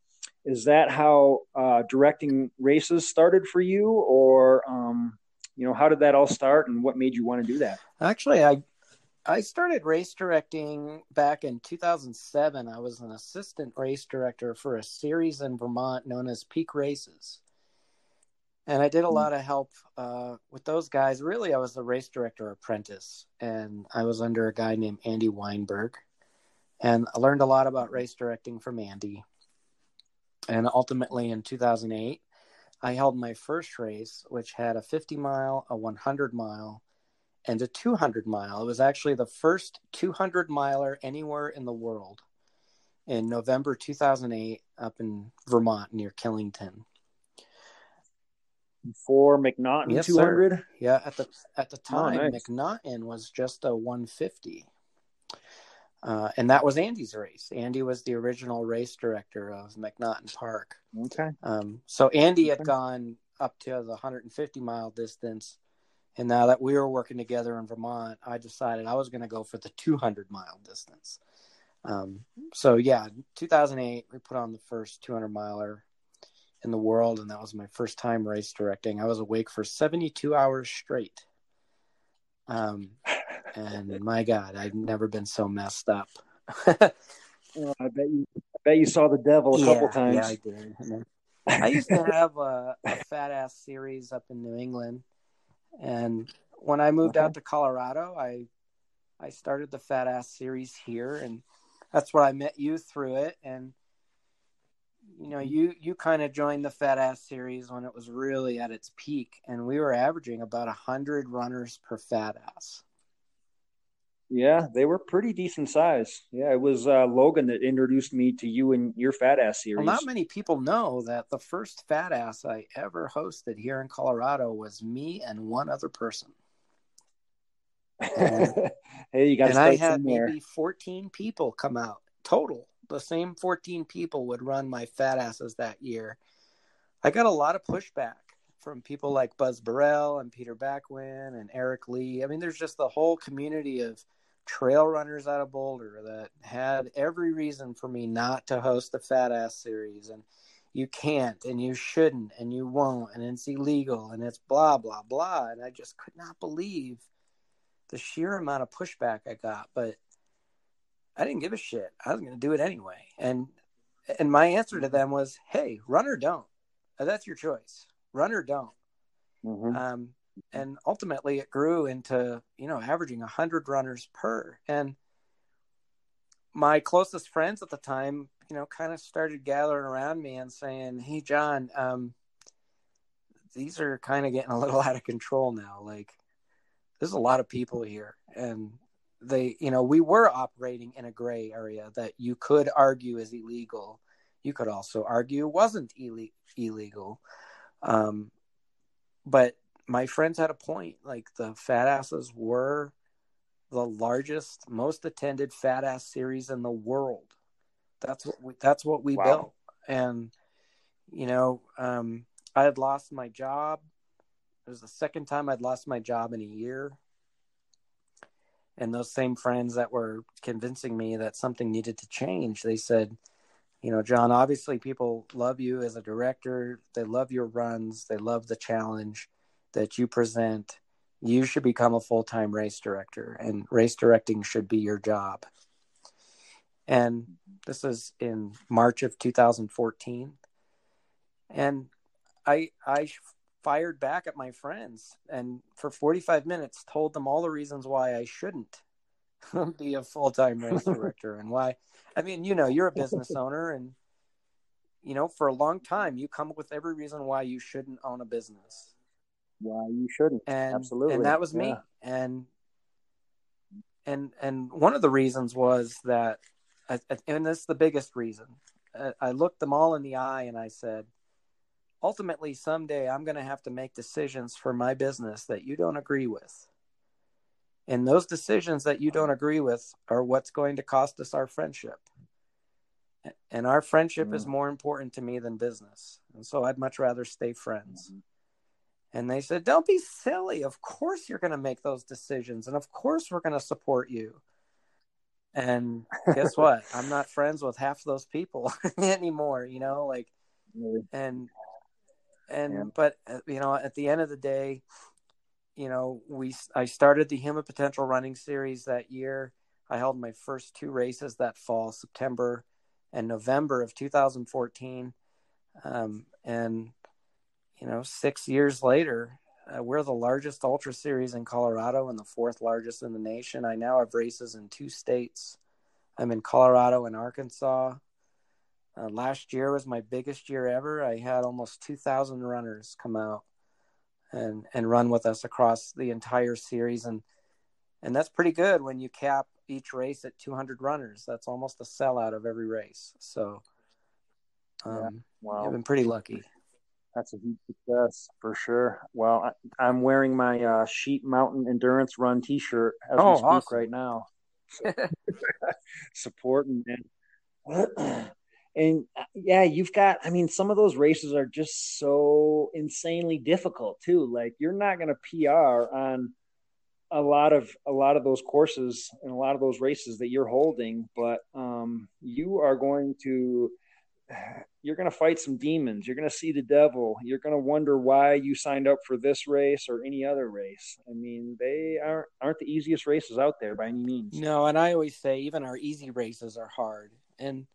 is that how uh, directing races started for you or um, you know how did that all start and what made you want to do that actually i i started race directing back in 2007 i was an assistant race director for a series in vermont known as peak races and I did a mm. lot of help uh, with those guys. Really, I was the race director apprentice, and I was under a guy named Andy Weinberg, and I learned a lot about race directing from Andy. And ultimately, in 2008, I held my first race, which had a 50 mile, a 100 mile, and a 200 mile. It was actually the first 200 miler anywhere in the world in November 2008 up in Vermont near Killington for McNaughton yes, 200. Sir. Yeah, at the at the time, oh, nice. McNaughton was just a 150, uh, and that was Andy's race. Andy was the original race director of McNaughton Park. Okay. Um, so Andy had gone up to the 150 mile distance, and now that we were working together in Vermont, I decided I was going to go for the 200 mile distance. Um, so yeah, 2008, we put on the first 200 miler in the world, and that was my first time race directing. I was awake for 72 hours straight. Um, and my God, I've never been so messed up. well, I bet you, I bet you saw the devil a yeah, couple times. Yeah, I did. I used to have a, a, fat ass series up in New England, and when I moved out to Colorado, I I started the fat ass series here, and that's where I met you through it, and you know, mm-hmm. you you kind of joined the Fat Ass series when it was really at its peak, and we were averaging about a hundred runners per Fat Ass. Yeah, they were pretty decent size. Yeah, it was uh, Logan that introduced me to you and your Fat Ass series. Well, not many people know that the first Fat Ass I ever hosted here in Colorado was me and one other person. And, hey, you got and I had maybe fourteen people come out total the same 14 people would run my fat asses that year. I got a lot of pushback from people like Buzz Burrell and Peter Bakwin and Eric Lee. I mean, there's just the whole community of trail runners out of Boulder that had every reason for me not to host the Fat Ass series. And you can't, and you shouldn't, and you won't, and it's illegal, and it's blah, blah, blah. And I just could not believe the sheer amount of pushback I got. But I didn't give a shit. I was going to do it anyway. And and my answer to them was, "Hey, run or don't. Uh, that's your choice. Run or don't." Mm-hmm. Um, and ultimately, it grew into you know averaging hundred runners per. And my closest friends at the time you know, kind of started gathering around me and saying, "Hey, John, um, these are kind of getting a little out of control now. Like, there's a lot of people here, and they, you know, we were operating in a gray area that you could argue is illegal. You could also argue wasn't Ill- illegal. Um, but my friends had a point. Like the Fat Asses were the largest, most attended Fat Ass series in the world. That's what we, that's what we wow. built, and you know, um, I had lost my job. It was the second time I'd lost my job in a year. And those same friends that were convincing me that something needed to change, they said, you know, John, obviously people love you as a director. They love your runs. They love the challenge that you present. You should become a full time race director, and race directing should be your job. And this is in March of 2014. And I I fired back at my friends and for 45 minutes told them all the reasons why I shouldn't be a full-time race director and why I mean, you know, you're a business owner and you know, for a long time you come up with every reason why you shouldn't own a business. Why you shouldn't. And absolutely. And that was me. And and and one of the reasons was that and this is the biggest reason. I looked them all in the eye and I said, ultimately someday I'm going to have to make decisions for my business that you don't agree with. And those decisions that you don't agree with are what's going to cost us our friendship. And our friendship mm. is more important to me than business. And so I'd much rather stay friends. Mm-hmm. And they said, Don't be silly. Of course you're going to make those decisions. And of course we're going to support you. And guess what? I'm not friends with half those people anymore, you know, like, and and yeah. but uh, you know at the end of the day you know we i started the human potential running series that year i held my first two races that fall september and november of 2014 um, and you know six years later uh, we're the largest ultra series in colorado and the fourth largest in the nation i now have races in two states i'm in colorado and arkansas uh, last year was my biggest year ever. I had almost 2,000 runners come out and and run with us across the entire series, and and that's pretty good when you cap each race at 200 runners. That's almost a sellout of every race. So, um, yeah. wow, I've been pretty lucky. That's a huge success for sure. Well, I, am wearing my uh, Sheep Mountain Endurance Run T-shirt as oh, we speak awesome. right now. So, supporting and and uh, yeah you've got i mean some of those races are just so insanely difficult too like you're not going to pr on a lot of a lot of those courses and a lot of those races that you're holding but um you are going to you're going to fight some demons you're going to see the devil you're going to wonder why you signed up for this race or any other race i mean they aren't aren't the easiest races out there by any means no and i always say even our easy races are hard and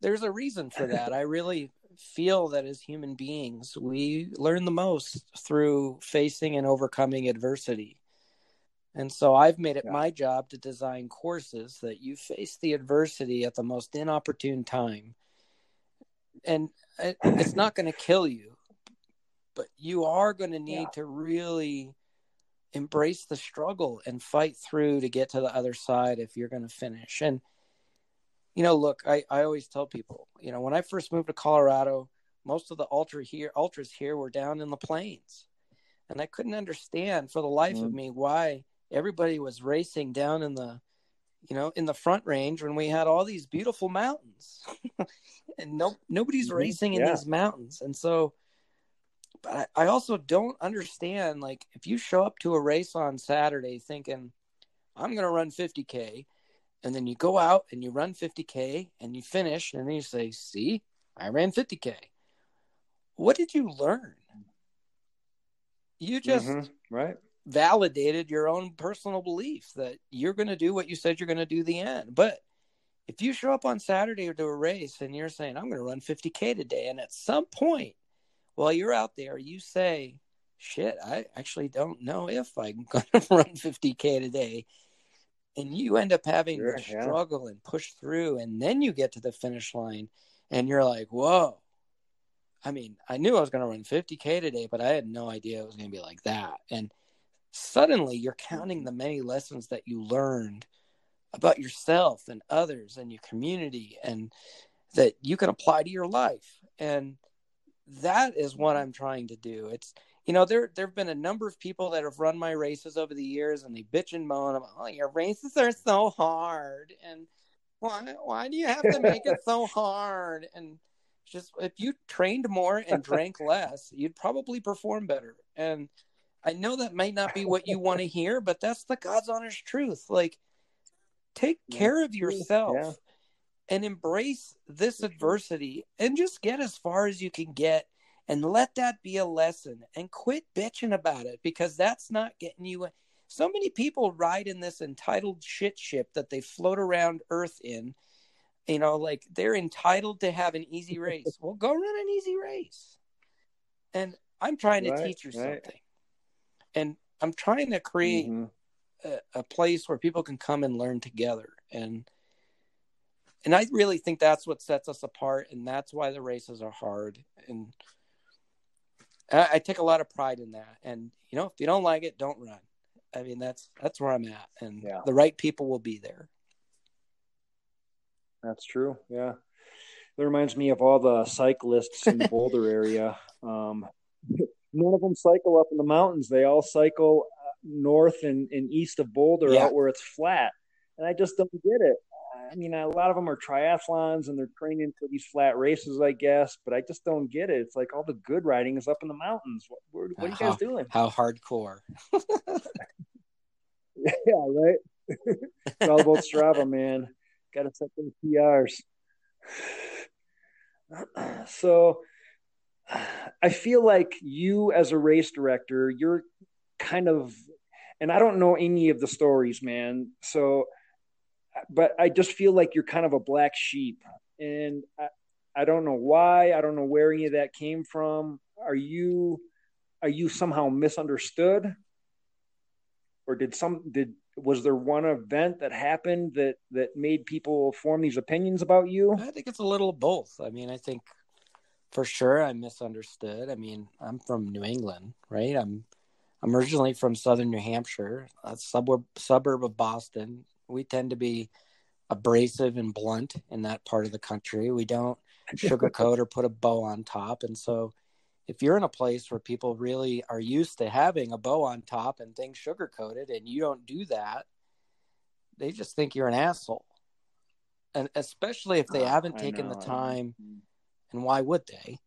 there's a reason for that. I really feel that as human beings, we learn the most through facing and overcoming adversity. And so I've made it yeah. my job to design courses that you face the adversity at the most inopportune time. And it's not going to kill you, but you are going to need yeah. to really embrace the struggle and fight through to get to the other side if you're going to finish. And you know, look, I, I always tell people, you know, when I first moved to Colorado, most of the ultra here ultras here were down in the plains. And I couldn't understand for the life mm-hmm. of me why everybody was racing down in the you know, in the front range when we had all these beautiful mountains. and no nobody's mm-hmm. racing in yeah. these mountains. And so but I, I also don't understand like if you show up to a race on Saturday thinking I'm going to run 50k and then you go out and you run 50k and you finish and then you say see i ran 50k what did you learn you just mm-hmm. right validated your own personal belief that you're going to do what you said you're going to do the end but if you show up on saturday to a race and you're saying i'm going to run 50k today and at some point while you're out there you say shit i actually don't know if i'm going to run 50k today and you end up having Sure, to yeah. struggle and push through and then you get to the finish line and you're like whoa i mean i knew i was going to run 50k today but i had no idea it was going to be like that and suddenly you're counting mm-hmm. the many lessons that you learned about yourself and others and your community and that you can apply to your life. And that is what i'm trying to do. It's you know there there have been a number of people that have run my races over the years and they bitch and moan about oh your races are so hard. And why why do you have to make it so hard? And just if you trained more and drank less you'd probably perform better. And i know that might not be what you want to hear but that's the god's honest truth. Like take care of yourself Yeah. and embrace this adversity and just get as far as you can get and let that be a lesson and quit bitching about it because that's not getting you so many people ride in this entitled shit ship that they float around earth in you know like they're entitled to have an easy race well go run an easy race and i'm trying to Right, teach you right. something and i'm trying to create Mhm. A, a place where people can come and learn together and and i really think that's what sets us apart and that's why the races are hard and I, I take a lot of pride in that and you know if you don't like it don't run i mean that's that's where i'm at and Yeah. the right people will be there That's true. Yeah. That reminds me of all the cyclists in the Boulder area. Um, none of them cycle up in the mountains. They all cycle north and, and east of Boulder Yeah. out where it's flat. And I just don't get it. I mean, a lot of them are triathlons and they're training for these flat races, I guess, but I just don't get it. It's like all the good riding is up in the mountains. What, what, what are you Uh-huh. guys doing? how hardcore Yeah, right. it's all about Strava, man. Got to set those PRs. So, I feel like you, as a race director, you're kind of, and I don't know any of the stories, man. So, but I just feel like you're kind of a black sheep, and I, I don't know why. I don't know where any of that came from. Are you, are you somehow misunderstood? or did some did was there one event that happened that that made people form these opinions about you i think it's a little both i mean i think for sure i'm misunderstood i mean i'm from new england right i'm i'm originally from southern new hampshire a suburb suburb of boston. We tend to be abrasive and blunt in that part of the country. We don't sugarcoat or put a bow on top. And so if you're in a place where people really are used to having a bow on top and things sugarcoated and you don't do that they just think you're an asshole. And especially if they Oh, haven't I taken the time and why would they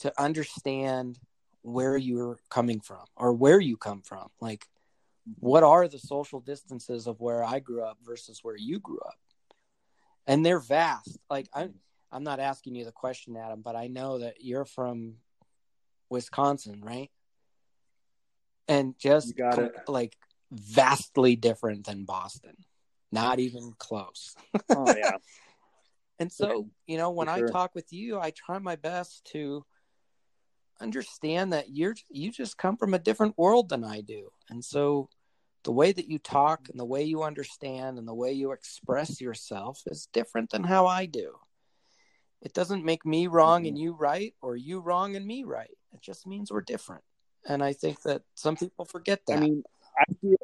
to understand where you're coming from or where you come from. Like what are the social distances of where i grew up versus where you grew up? And they're vast. Like i'm i'm not asking you the question adam but i know that you're from wisconsin right? And just got com- it. like vastly different than boston. Not even close. Oh yeah. And so, you know, when For I sure. talk with you, I try my best to understand that you're you just come from a different world than I do. And so the way that you talk and the way you understand and the way you express yourself is different than how I do. It doesn't make me wrong and mm-hmm. you right or you wrong and me right. It just means we're different. And I think that some people forget that. i mean i feel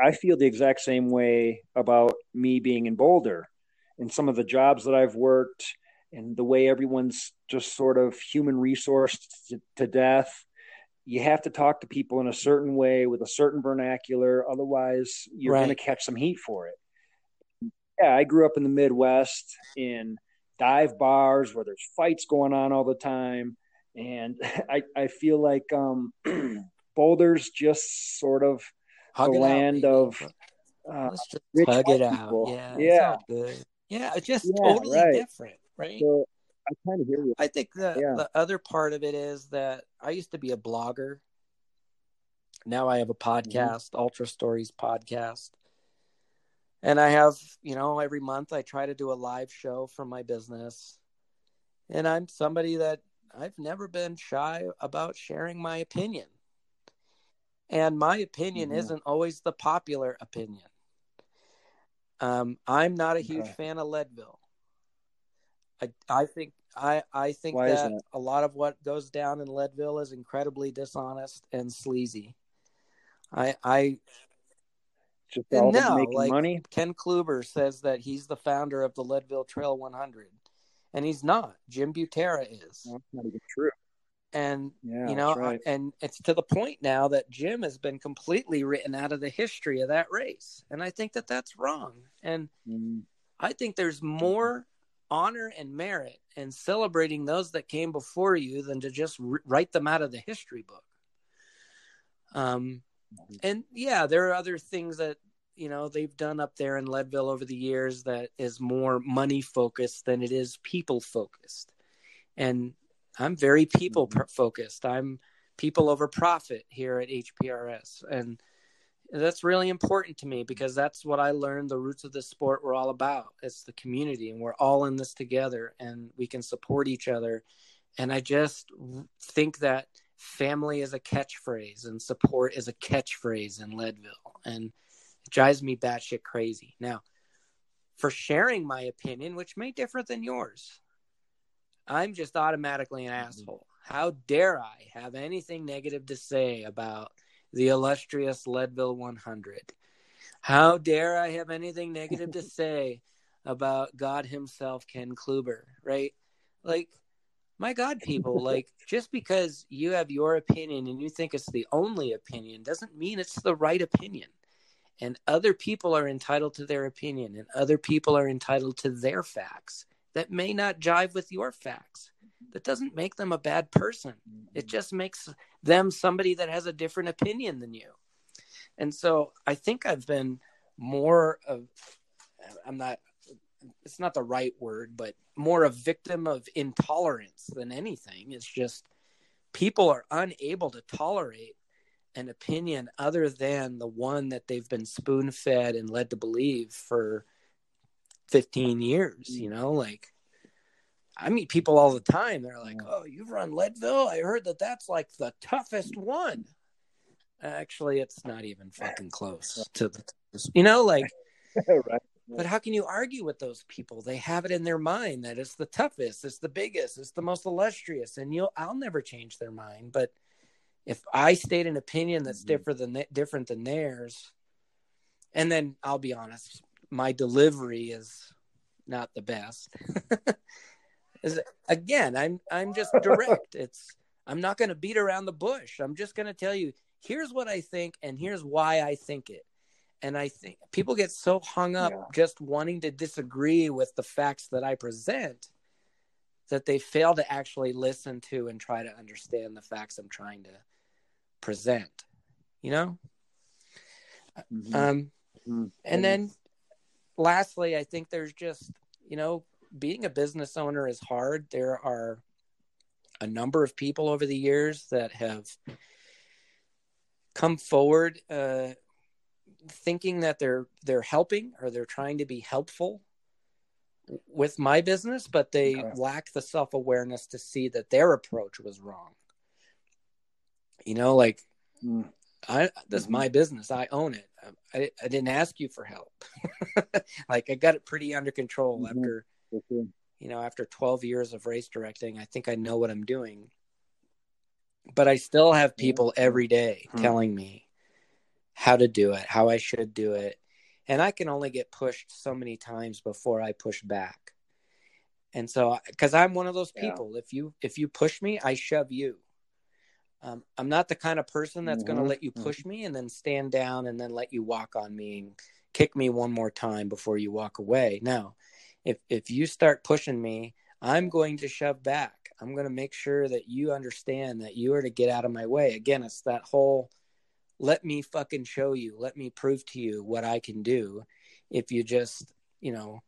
i feel the exact same way about me being in boulder and some of the jobs that i've worked and the way everyone's just sort of human resource to, to death you have to talk to people in a certain way with a certain vernacular otherwise you're Right. going to catch some heat for it yeah i grew up in the midwest in dive bars where there's fights going on all the time and i i feel like um boulder's just sort of Hug the it out, land of uh, Let's just hug it out. Yeah. Yeah. It's. Yeah. Just Yeah, totally right. different. Right. so i kind of hear you I think the, Yeah. the other part of it is that I used to be a blogger. Now I have a podcast, Ultra Stories podcast. And I have, you know, every month I try to do a live show from my business. And I'm somebody that I've never been shy about sharing my opinion. And my opinion Mhm. isn't always the popular opinion. Um, I'm not a huge Okay. fan of Leadville. I I think I I think Why that a lot of what goes down in Leadville is incredibly dishonest and sleazy. I I Just no, making like money. Ken Chlouber says that he's the founder of the Leadville Trail 100, and he's not. Jim Butera is, Well, that's not even true. and Yeah, you know, right. and it's to the point now that Jim has been completely written out of the history of that race, and I think that that's wrong. And Mm, I think there's more honor and merit and celebrating those that came before you than to just r- write them out of the history book. Um, and yeah, there are other things that you know they've done up there in Leadville over the years that is more money focused than it is people focused. And I'm very people Mhm. focused. I'm people over profit here at HPRS, and that's really important to me because that's what I learned. The roots of the sport were all about. It's the community, and we're all in this together, and we can support each other. And I just think that family is a catchphrase and support is a catchphrase in Leadville, and it drives me batshit crazy. Now, for sharing my opinion, which may differ than yours, I'm just automatically an mm-hmm. asshole. How dare I have anything negative to say about the illustrious Leadville 100? How dare I have anything negative to say about God Himself, Ken Chlouber, right? Like, my God, people, like, just because you have your opinion and you think it's the only opinion doesn't mean it's the right opinion. And other people are entitled to their opinion, and other people are entitled to their facts that may not jive with your facts. That doesn't make them a bad person. It mm-hmm. just makes them somebody that has a different opinion than you. And so I think I've been more of, I'm not, it's not the right word, but more a victim of intolerance than anything. It's just people are unable to tolerate an opinion other than the one that they've been spoon fed and led to believe for 15 years, you mm-hmm. know, like I meet people all the time. They're like, "Oh, you've run Leadville? I heard that that's like the toughest one." Actually, it's not even fucking close to the, you know, like. right. But how can you argue with those people? They have it in their mind that it's the toughest, it's the biggest, it's the most illustrious, and you'll I'll never change their mind. But if I state an opinion that's Mhm. different than different than theirs, and then I'll be honest, my delivery is not the best. is again, I'm I'm just direct. it's I'm not going to beat around the bush. I'm just going to tell you here's what I think and here's why I think it. And I think people get so hung up Yeah. just wanting to disagree with the facts that I present that they fail to actually listen to and try to understand the facts I'm trying to present. You know? Mhm. Um, Mhm. and then lastly, I think there's just, you know, being a business owner is hard. There are a number of people over the years that have come forward uh, thinking that they're they're helping or they're trying to be helpful with my business, but they Okay. lack the self awareness to see that their approach was wrong. You know, like Mm. I this is Mhm. my business. I own it. I, I didn't ask you for help. like I got it pretty under control Mhm. after sure. you know after 12 years of race directing. I think I know what I'm doing. But I still have people every day Hmm. telling me how to do it, how I should do it. And I can only get pushed so many times before I push back. And so cuz I'm one of those Yeah. people, if you if you push me, I shove you. Um, I'm not the kind of person that's going to let you push me and then stand down and then let you walk on me and kick me one more time before you walk away. No, if if you start pushing me, I'm going to shove back. I'm going to make sure that you understand that you are to get out of my way. Again, it's that whole let me fucking show you, let me prove to you what I can do. If you just, you know,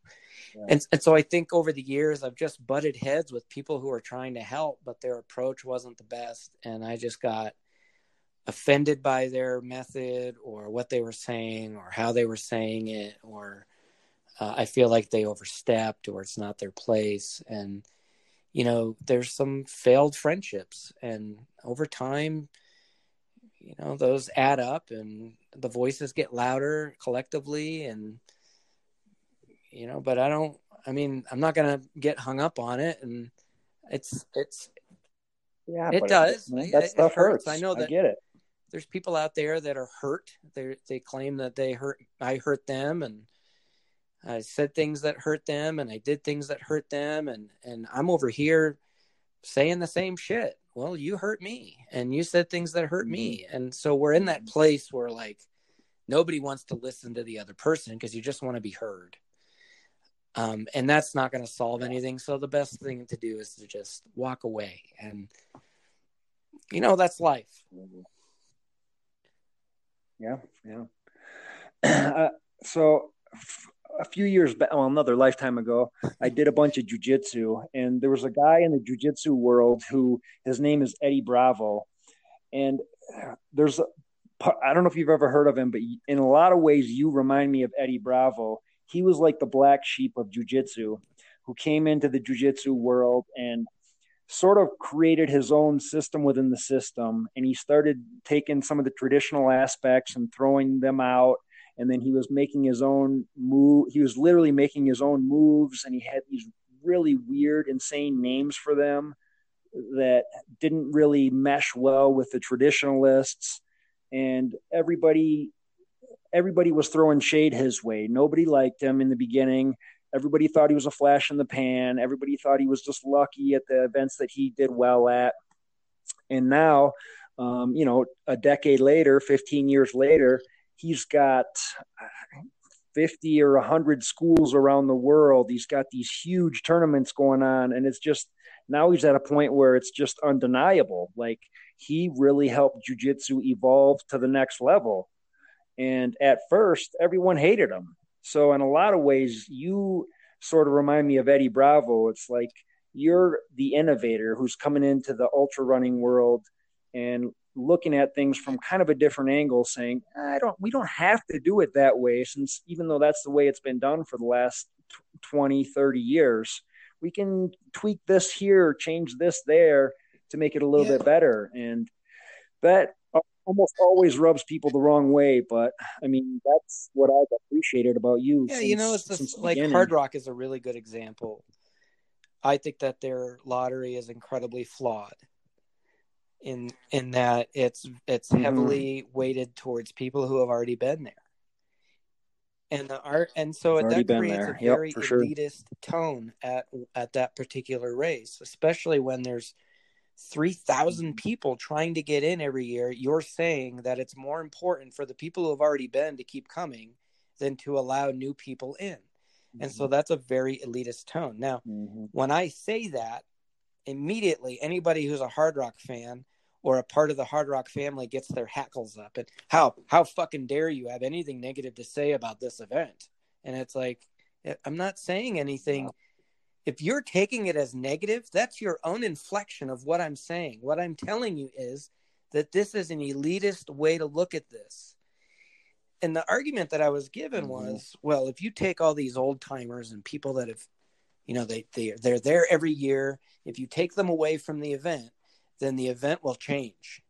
Yeah. and and so I think over the years I've just butted heads with people who are trying to help, but their approach wasn't the best, and I just got offended by their method or what they were saying or how they were saying it, or uh, I feel like they overstepped or it's not their place, and you know there's some failed friendships, and over time, you know those add up, and the voices get louder collectively, and you know, but I don't. I mean, I'm not gonna get hung up on it, and it's it's Yeah, it does. that It- it stuff hurts. hurts. I know I that get it. there's people out there that are hurt. They they claim that they hurt. I hurt them, and I said things that hurt them, and I did things that hurt them, and and I'm over here saying the same shit. Well, you hurt me, and you said things that hurt me, and so we're in that place where like nobody wants to listen to the other person because you just want to be heard. Um, and that's not going to solve anything. So the best thing to do is to just walk away, and you know that's life. Yeah, yeah. uh, so a few years back, well, another lifetime ago, I did a bunch of jujitsu, and there was a guy in the jujitsu world who his name is Eddie Bravo, and there's I don't know if you've ever heard of him, but in a lot of ways, you remind me of Eddie Bravo. He was like the black sheep of jujitsu, who came into the jujitsu world and sort of created his own system within the system and he started taking some of the traditional aspects and throwing them out and then he was making his own move he was literally making his own moves and he had these really weird insane names for them that didn't really mesh well with the traditionalists and everybody everybody was throwing shade his way nobody liked him in the beginning Everybody thought he was a flash in the pan. Everybody thought he was just lucky at the events that he did well at. And now, um, you know, a decade later, 15 years later, he's got uh, 50 or 100 schools around the world. He's got these huge tournaments going on. And it's just now he's at a point where it's just undeniable. Like he really helped jujitsu evolve to the next level. And at first, everyone hated him so in a lot of ways, you sort of remind me of Eddie Bravo. It's like you're the innovator who's coming into the ultra running world and looking at things from kind of a different angle, saying, "I don't, we don't have to do it that way." Since even though that's the way it's been done for the last 20, 30 years, we can tweak this here, change this there to make it a little Yeah. bit better. And that almost always rubs people the wrong way, but I mean that's what I've appreciated about you. Yeah, since, you know, it's just like beginning. Hard Rock is a really good example. I think that their lottery is incredibly flawed in in that it's it's Mhm. heavily weighted towards people who have already been there. And the art and so Already that creates there. a Yep, very sure. elitist tone at at that particular race, especially when there's 3,000 people trying to get in every year, you're saying that it's more important for the people who have already been to keep coming than to allow new people in. And so that's a very elitist tone. Now, Mhm. when I say that, immediately anybody who's a Hardrock fan or a part of the Hardrock family gets their hackles up. And how how fucking dare you have anything negative to say about this event? And it's like I'm not saying anything if you're taking it as negative, that's your own inflection of what I'm saying. What I'm telling you is that this is an elitist way to look at this. And the argument that I was given Mhm. was, well, if you take all these old timers and people that have, you know, they they they're there every year, if you take them away from the event, then the event will change.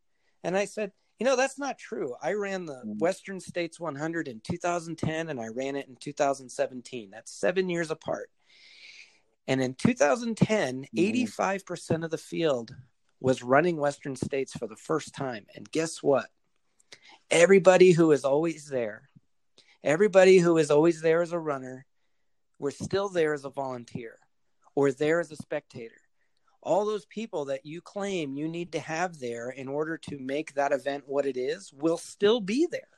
And I said, you know, that's not true. I ran the Mhm. Western States 100 in 2010 and I ran it in 2017. That's 7 years apart. And in 2010, Mhm. 85% of the field was running Western States for the first time. And guess what? Everybody who is always there, everybody who is always there as a runner, were still there as a volunteer or there as a spectator. All those people that you claim you need to have there in order to make that event what it is will still be there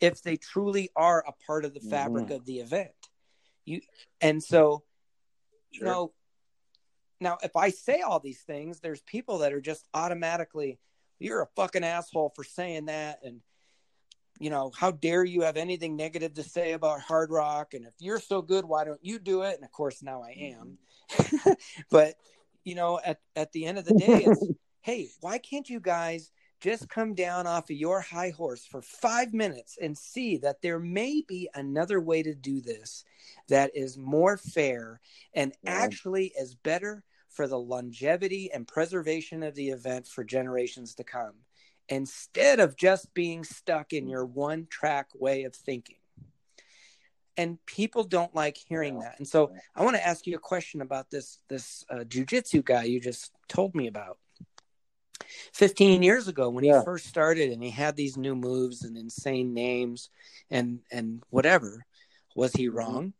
if they truly are a part of the fabric Mhm. of the event. You and so you know now if i say all these things there's people that are just automatically you're a fucking asshole for saying that and you know how dare you have anything negative to say about Hardrock? And if you're so good why don't you do it? And of course now i am. But you know at, at the end of the day it's hey why can't you guys just come down off of your high horse for five minutes and see that there may be another way to do this that is more fair and Yeah. actually is better for the longevity and preservation of the event for generations to come instead of just being stuck in your one track way of thinking and people don't like hearing that. And so I want to ask you a question about this this uh, jujitsu guy you just told me about. 15 years ago when yeah. he first started and he had these new moves and insane names and and whatever was he mm-hmm. wrong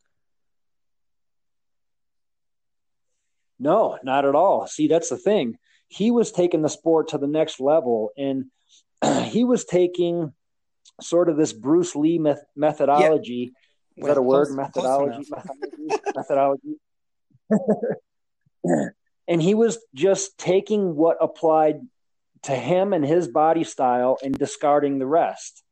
no not at all see that's the thing he was taking the sport to the next level and he was taking sort of this bruce lee met- methodology yeah. Is well, that a word? close, methodology? close methodology? And he was just taking what applied to him and his body style and discarding the rest.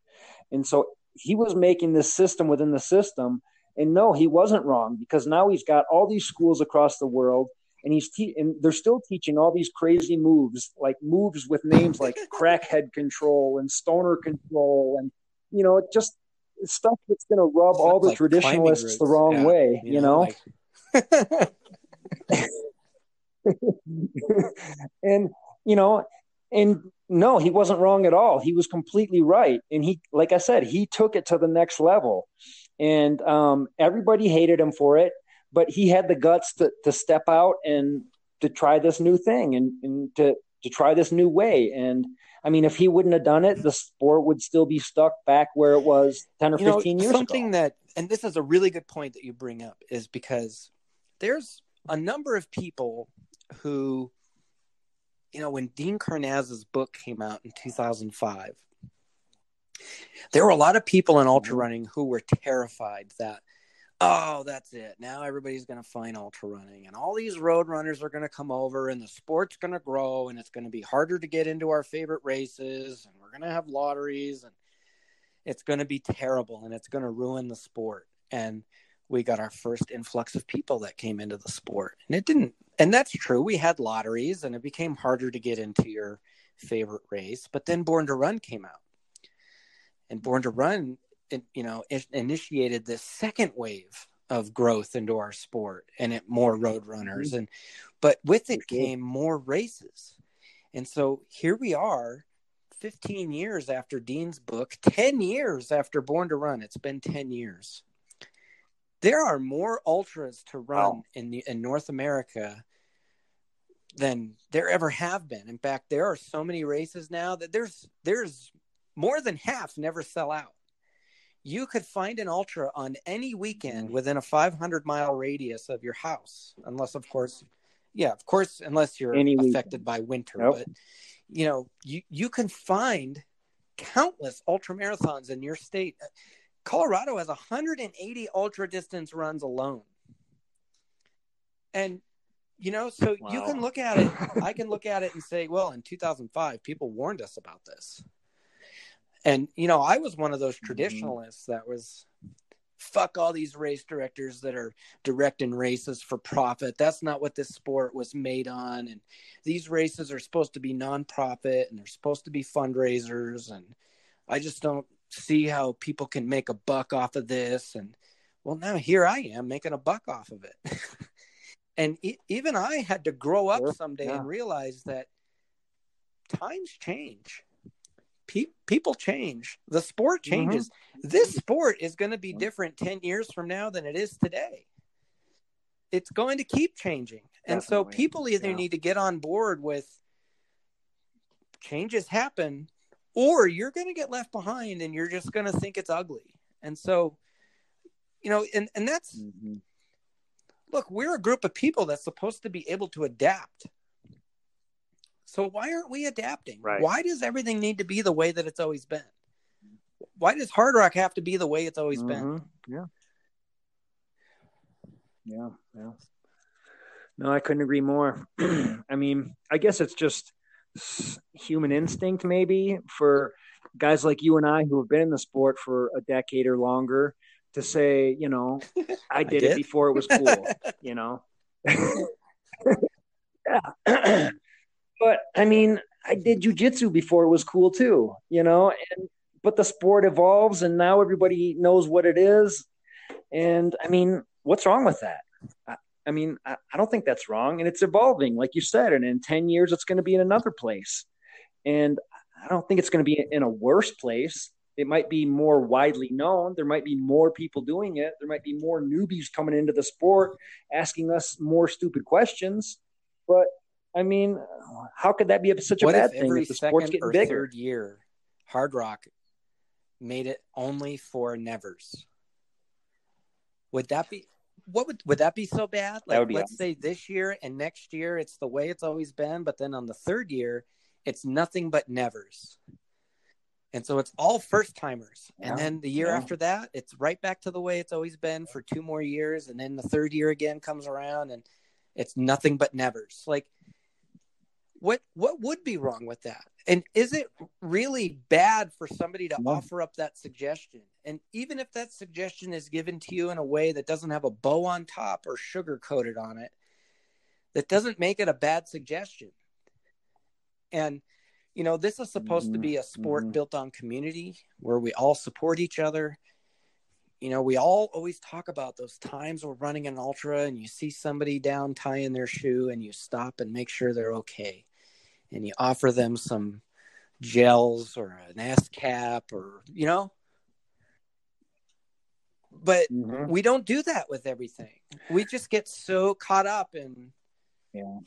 And so he was making this system within the system. And no, he wasn't wrong because now he's got all these schools across the world and he's te- and they're still teaching all these crazy moves, like moves with names like crackhead control and stoner control, and you know, just stuff that's going to rub all the like traditionalists the wrong yeah, way, you, you know. know? Like... and you know, and no, he wasn't wrong at all. He was completely right. And he, like I said, he took it to the next level. And um, everybody hated him for it, but he had the guts to, to step out and to try this new thing and, and to, to try this new way. And I mean, if he wouldn't have done it, the sport would still be stuck back where it was 10 or you 15 know, years something ago. that, and this is a really good point that you bring up, is because there's a number of people who you know, when Dean Karnazes's book came out in 2005, there were a lot of people in ultra running who were terrified that, oh, that's it. Now everybody's going to find ultra running, and all these road runners are going to come over, and the sport's going to grow, and it's going to be harder to get into our favorite races, and we're going to have lotteries, and it's going to be terrible, and it's going to ruin the sport. And we got our first influx of people that came into the sport, and it didn't and that's true. We had lotteries, and it became harder to get into your favorite race. But then Born to Run came out, and Born to Run, you know, initiated this second wave of growth into our sport, and it more road runners, mm-hmm. and but with it came more races, and so here we are. 15 years after Dean's book, 10 years after Born to Run. It's been 10 years there are more ultras to run in the, in North America than there ever have been. In fact, there are so many races now that there's there's more than half never sell out. You could find an ultra on any weekend mm-hmm. within a 500 mile radius of your house, unless, of course, yeah, of course, unless you're any affected weekend. by winter. Nope. But you know, you you can find countless ultra marathons in your state. Colorado has 180 ultra distance runs alone. And you know, so wow. you can look at it, I can look at it and say, well, in 2005 people warned us about this. And you know, I was one of those mm-hmm. traditionalists that was fuck all these race directors that are directing races for profit. That's not what this sport was made on. And these races are supposed to be nonprofit and they're supposed to be fundraisers. And I just don't see how people can make a buck off of this and well now here i am making a buck off of it and e- even i had to grow up someday yeah. and realize that times change Pe- people change the sport mm-hmm. changes mm-hmm. this sport is going to be different 10 years from now than it is today it's going to keep changing and so people either yeah. need to get on board with changes happen or you're going to get left behind and you're just going to think it's ugly. And so, you know, and, and that's, mm-hmm. look, we're a group of people that's supposed to be able to adapt. So why aren't we adapting? Right. Why does everything need to be the way that it's always been? Why does Hardrock have to be the way it's always mm-hmm. been? Yeah. Yeah. Yeah. No, I couldn't agree more. I mean, I guess it's just human instinct maybe for guys like you and I who have been in the sport for a decade or longer to say, you know, I did, I did. it before it was cool, you know. yeah. but I mean, I did jujitsu before it was cool too, you know, and but the sport evolves and now everybody knows what it is. And I mean, what's wrong with that? I mean, I, I don't think that's wrong. And it's evolving, like you said. And in 10 years, it's going to be in another place. And I don't think it's going to be in a worse place. it might be more widely known. There might be more people doing it. There might be more newbies coming into the sport asking us more stupid questions. But I mean, how could that be such a what bad if thing if the sport's getting bigger? third year Hardrock made it only for nevers would that be what would would that be so bad like let's awesome. say this year and next year it's the way it's always been but then on the third year it's nothing but nevers and so it's all first timers and then the year yeah. after that it's right back to the way it's always been for two more years and then the third year again comes around and it's nothing but nevers like what what would be wrong with that and is it really bad for somebody to No. offer up that suggestion and even if that suggestion is given to you in a way that doesn't have a bow on top or sugar coated on it that doesn't make it a bad suggestion and you know this is supposed to be a sport Mhm. built on community where we all support each other you know we all always talk about those times we're running an ultra and you see somebody down tying their shoe and you stop and make sure they're okay and you offer them some gels or an S cap or you know but Mhm. we don't do that with everything we just get so caught up in Yeah.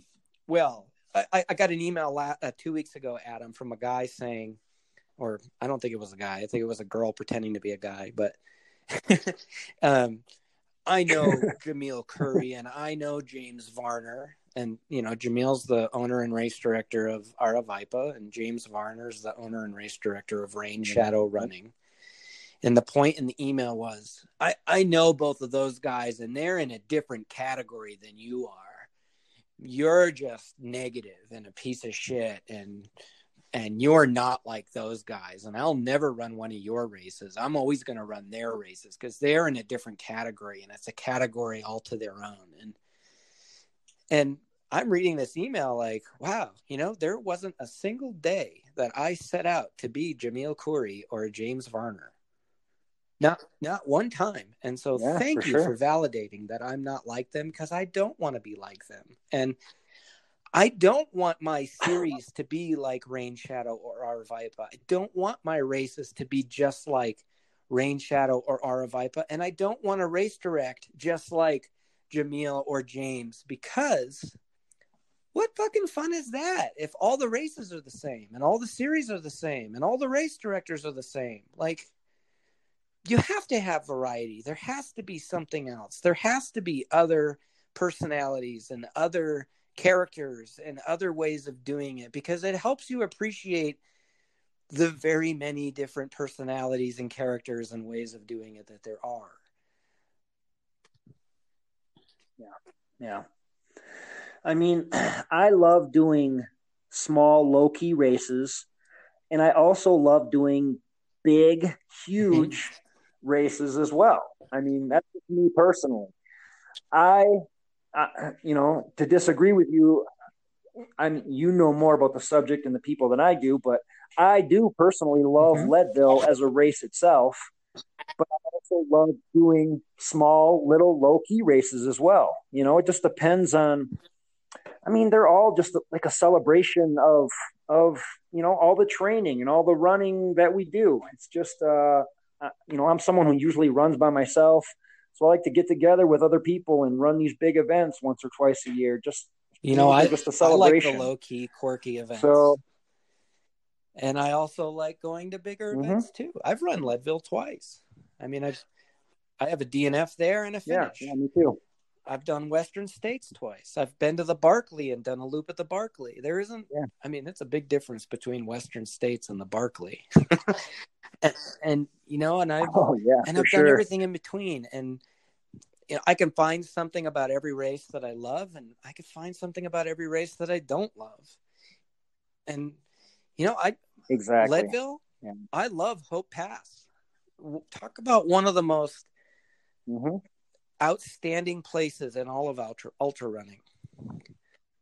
well i, I got an email la- uh, two weeks ago adam from a guy saying or i don't think it was a guy i think it was a girl pretending to be a guy but um, i know Jamil Coury and i know james varner and you know Jamil's the owner and race director of Aravaipa and james varner's the owner and race director of Rainshadow Running. And the point in the email was I, I know both of those guys and they're in a different category than you are. You're just negative and a piece of shit and and you're not like those guys and i'll never run one of your races. I'm always going to run their races because they're in a different category and it's a category all to their own. And and i'm reading this email like wow you know there wasn't a single day that i set out to be Jamil Coury or james varner. Not not one time. And so Yeah, thank for you sure. for validating that i'm not like them because i don't want to be like them. And i don't want my series to be like Rainshadow or Aravaipa i don't want my races to be just like Rainshadow or Aravaipa and i don't want to race direct just like Jamil or james because what fucking fun is that if all the races are the same and all the series are the same and all the race directors are the same like you have to have variety. There has to be something else. There has to be other personalities and other characters and other ways of doing it because it helps you appreciate the very many different personalities and characters and ways of doing it that there are. Yeah. Yeah. I mean, I love doing small, low key races, and I also love doing big, huge races as well. I mean, that's me personally. I, I, you know, to disagree with you, I'm you know more about the subject and the people than I do, but I do personally love Mhm. Leadville as a race itself. But I also love doing small, little, low key races as well. You know, it just depends on. I mean, they're all just like a celebration of of you know all the training and all the running that we do. It's just uh, uh, you know I'm someone who usually runs by myself, so I like to get together with other people and run these big events once or twice a year. Just You know, I, just a I like the low key, quirky events. So- and I also like going to bigger Mhm. events too. I've run Leadville twice. I mean, I've I have a DNF there and a yeah, finish. yeah, me too. I've done Western States twice. I've been to the Barkley and done a loop at the Barkley. There isn't, Yeah. I mean, it's a big difference between Western States and the Barkley. and, and, you know, and I've, Oh yeah, and I've done everything in between. And, you know, I can find something about every race that I love, and I can find something about every race that I don't love. And, you know, I, Exactly. Leadville, Yeah. I love Hope Pass. Talk about one of the most hmm outstanding places in all of ultra ultra running.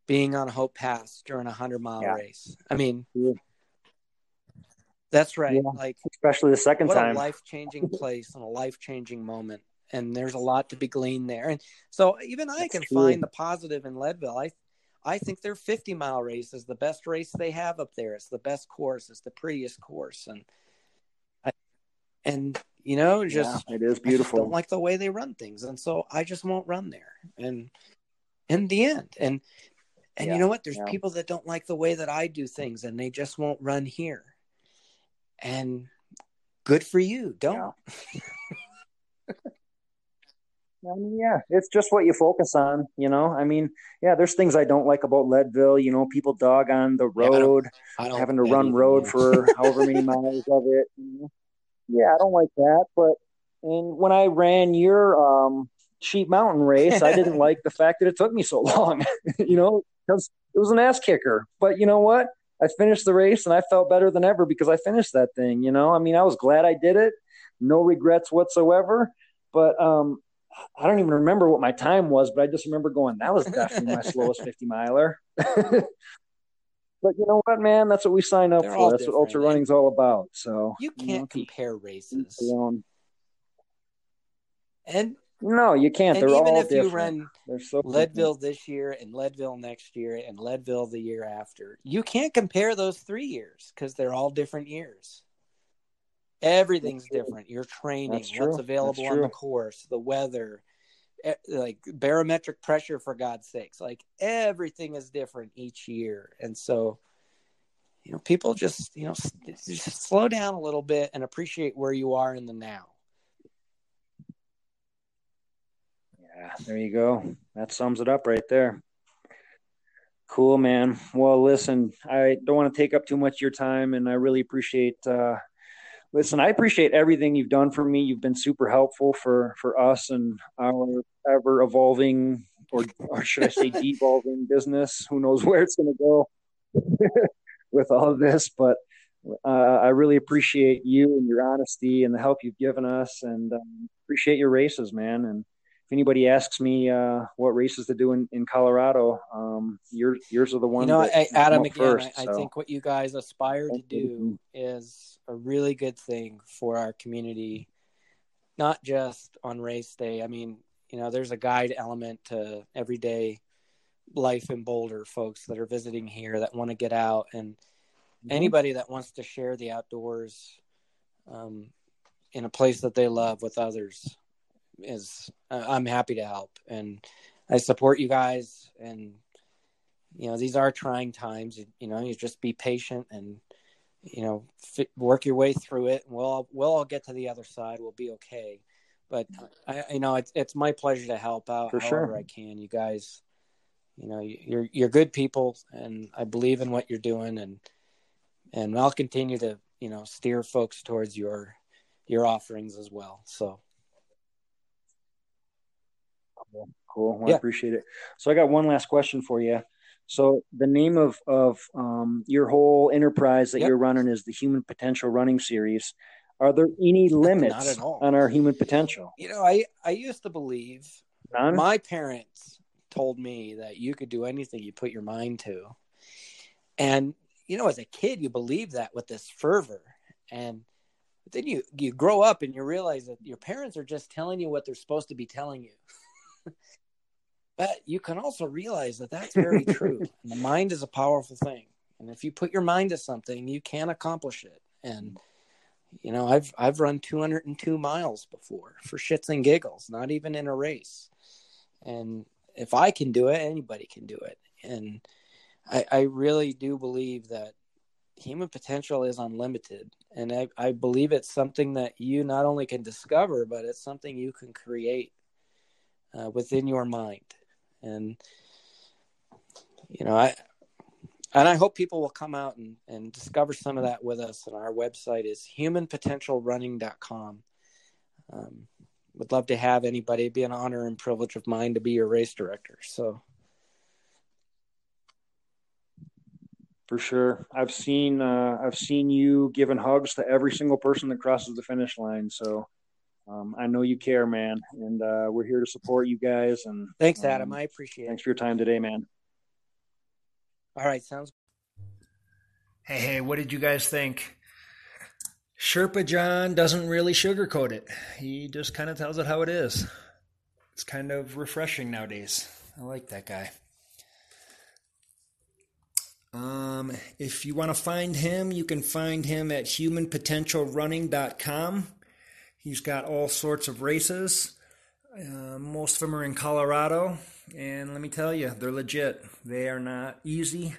Being on Hope Pass during a hundred mile Yeah. race. I mean, Yeah. that's right. Yeah. Like Especially the second what time. a life changing place and a life changing moment. And there's a lot to be gleaned there. And so even I That's can true. find the positive in Leadville. I I think their 50 mile race is the best race they have up there. It's the best course. It's the prettiest course. And and you know, just yeah, it is beautiful. don't like the way they run things, and so I just won't run there. And in the end, and and yeah, you know what? There's yeah. people that don't like the way that I do things, and they just won't run here. And good for you. Don't. I mean, yeah, it's just what you focus on, you know. I mean, yeah, there's things I don't like about Leadville. You know, people dog on the road, yeah, I don't, I don't having to run road for however many miles of it. You know? Yeah, I don't like that. But and when I ran your um, Sheep Mountain race, I didn't like the fact that it took me so long. you know, because it was an ass kicker. But you know what? I finished the race and I felt better than ever because I finished that thing. You know, I mean, I was glad I did it. No regrets whatsoever. But um, I don't even remember what my time was, but I just remember going, that was definitely my slowest 50 miler. But you know what, man? That's what we sign up They're for. That's what ultra running's all about. So you can't you know, compare races. And no, you can't. And They're even all if different. you run so Leadville different. this year and Leadville next year and Leadville the year after, you can't compare those three years because they're all different years. Everything's different. Your training, what's available on the course, the weather, like barometric pressure for God's sakes. Like everything is different each year. And so, you know, people just, you know, just slow down a little bit and appreciate where you are in the now. Yeah, there you go. That sums it up right there. Cool, man. Well, listen, I don't want to take up too much of your time, and I really appreciate uh, listen, I appreciate everything you've done for me. You've been super helpful for for us and our ever evolving, or or should I say, devolving business. Who knows where it's going to go with all of this? But uh, I really appreciate you and your honesty and the help you've given us, and um, appreciate your races, man. And if anybody asks me uh, what races to do in, in Colorado, um, yours yours are the ones. You know, I, Adam, again, first, I, so. I, think what you guys aspire to do is a really good thing for our community, not just on race day. I mean, you know, there's a guide element to everyday life in Boulder, folks that are visiting here that want to get out, and mm-hmm. anybody that wants to share the outdoors um, in a place that they love with others is uh, I'm happy to help and I support you guys and you know these are trying times you know you just be patient and you know fit, work your way through it. And we'll we'll all get to the other side. We'll be okay. But I you know it's it's my pleasure to help out For however sure. I can. You guys you know you're you're good people and I believe in what you're doing and and I'll continue to you know steer folks towards your your offerings as well. So Cool. cool. Well, yeah. I appreciate it. So I got one last question for you. So the name of of um, your whole enterprise that yep. you're running is the Human Potential Running Series. Are there any limits on our human potential? You know, I I used to believe None? my parents told me that you could do anything you put your mind to, and you know, as a kid, you believe that with this fervor, and then you you grow up and you realize that your parents are just telling you what they're supposed to be telling you. but you can also realize that that's very true. the mind is a powerful thing, and if you put your mind to something, you can accomplish it. And you know, I've I've run 202 miles before for shits and giggles, not even in a race. And if I can do it, anybody can do it. And I, I really do believe that human potential is unlimited. And I, I believe it's something that you not only can discover, but it's something you can create uh, within your mind. And you know i and i hope people will come out and, and discover some of that with us. And our website is humanpotentialrunning.com um, would love to have anybody. It'd be an honor and privilege of mine to be your race director. So for sure. I've seen uh, i've seen you giving hugs to every single person that crosses the finish line. So um, I know you care, man, and uh, we're here to support you guys. And thanks, Adam. Um, I appreciate thanks it. Thanks for your time today, man. All right, sounds. Hey, hey, what did you guys think? Sherpa John doesn't really sugarcoat it. He just kind of tells it how it is. It's kind of refreshing nowadays. I like that guy. Um, if you want to find him, you can find him at humanpotentialrunning.com. He's got all sorts of races. Uh, most of them are in Colorado, and let me tell you, they're legit. They are not easy.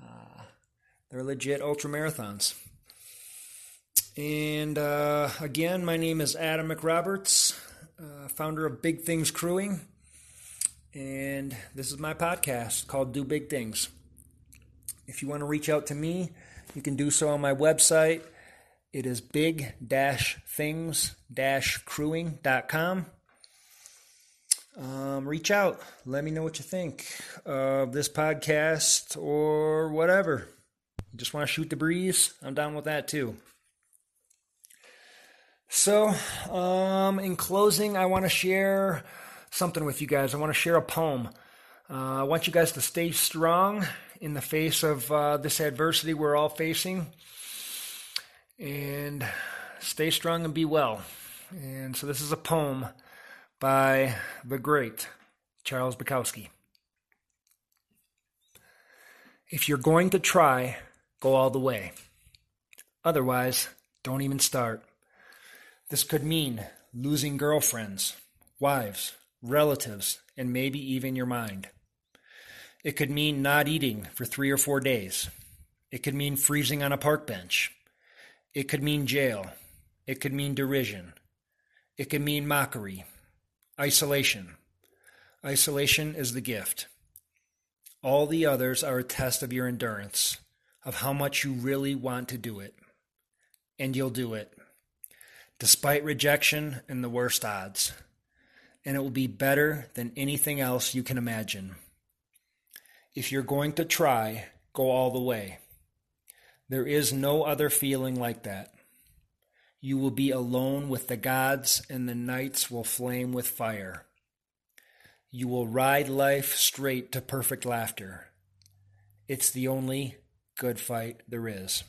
Uh, they're legit ultra marathons. And uh, again, my name is Adam McRoberts, uh, founder of Big Things Crewing, and this is my podcast called Do Big Things. If you want to reach out to me, you can do so on my website. It is big things crewing.com. Um, reach out. Let me know what you think of this podcast or whatever. You just want to shoot the breeze? I'm down with that too. So, um, in closing, I want to share something with you guys. I want to share a poem. Uh, I want you guys to stay strong in the face of uh, this adversity we're all facing. And stay strong and be well. And so, this is a poem by the great Charles Bukowski. If you're going to try, go all the way. Otherwise, don't even start. This could mean losing girlfriends, wives, relatives, and maybe even your mind. It could mean not eating for three or four days. It could mean freezing on a park bench. It could mean jail. It could mean derision. It could mean mockery. Isolation. Isolation is the gift. All the others are a test of your endurance, of how much you really want to do it. And you'll do it despite rejection and the worst odds. And it will be better than anything else you can imagine. If you're going to try, go all the way. There is no other feeling like that. You will be alone with the gods, and the nights will flame with fire. You will ride life straight to perfect laughter. It's the only good fight there is.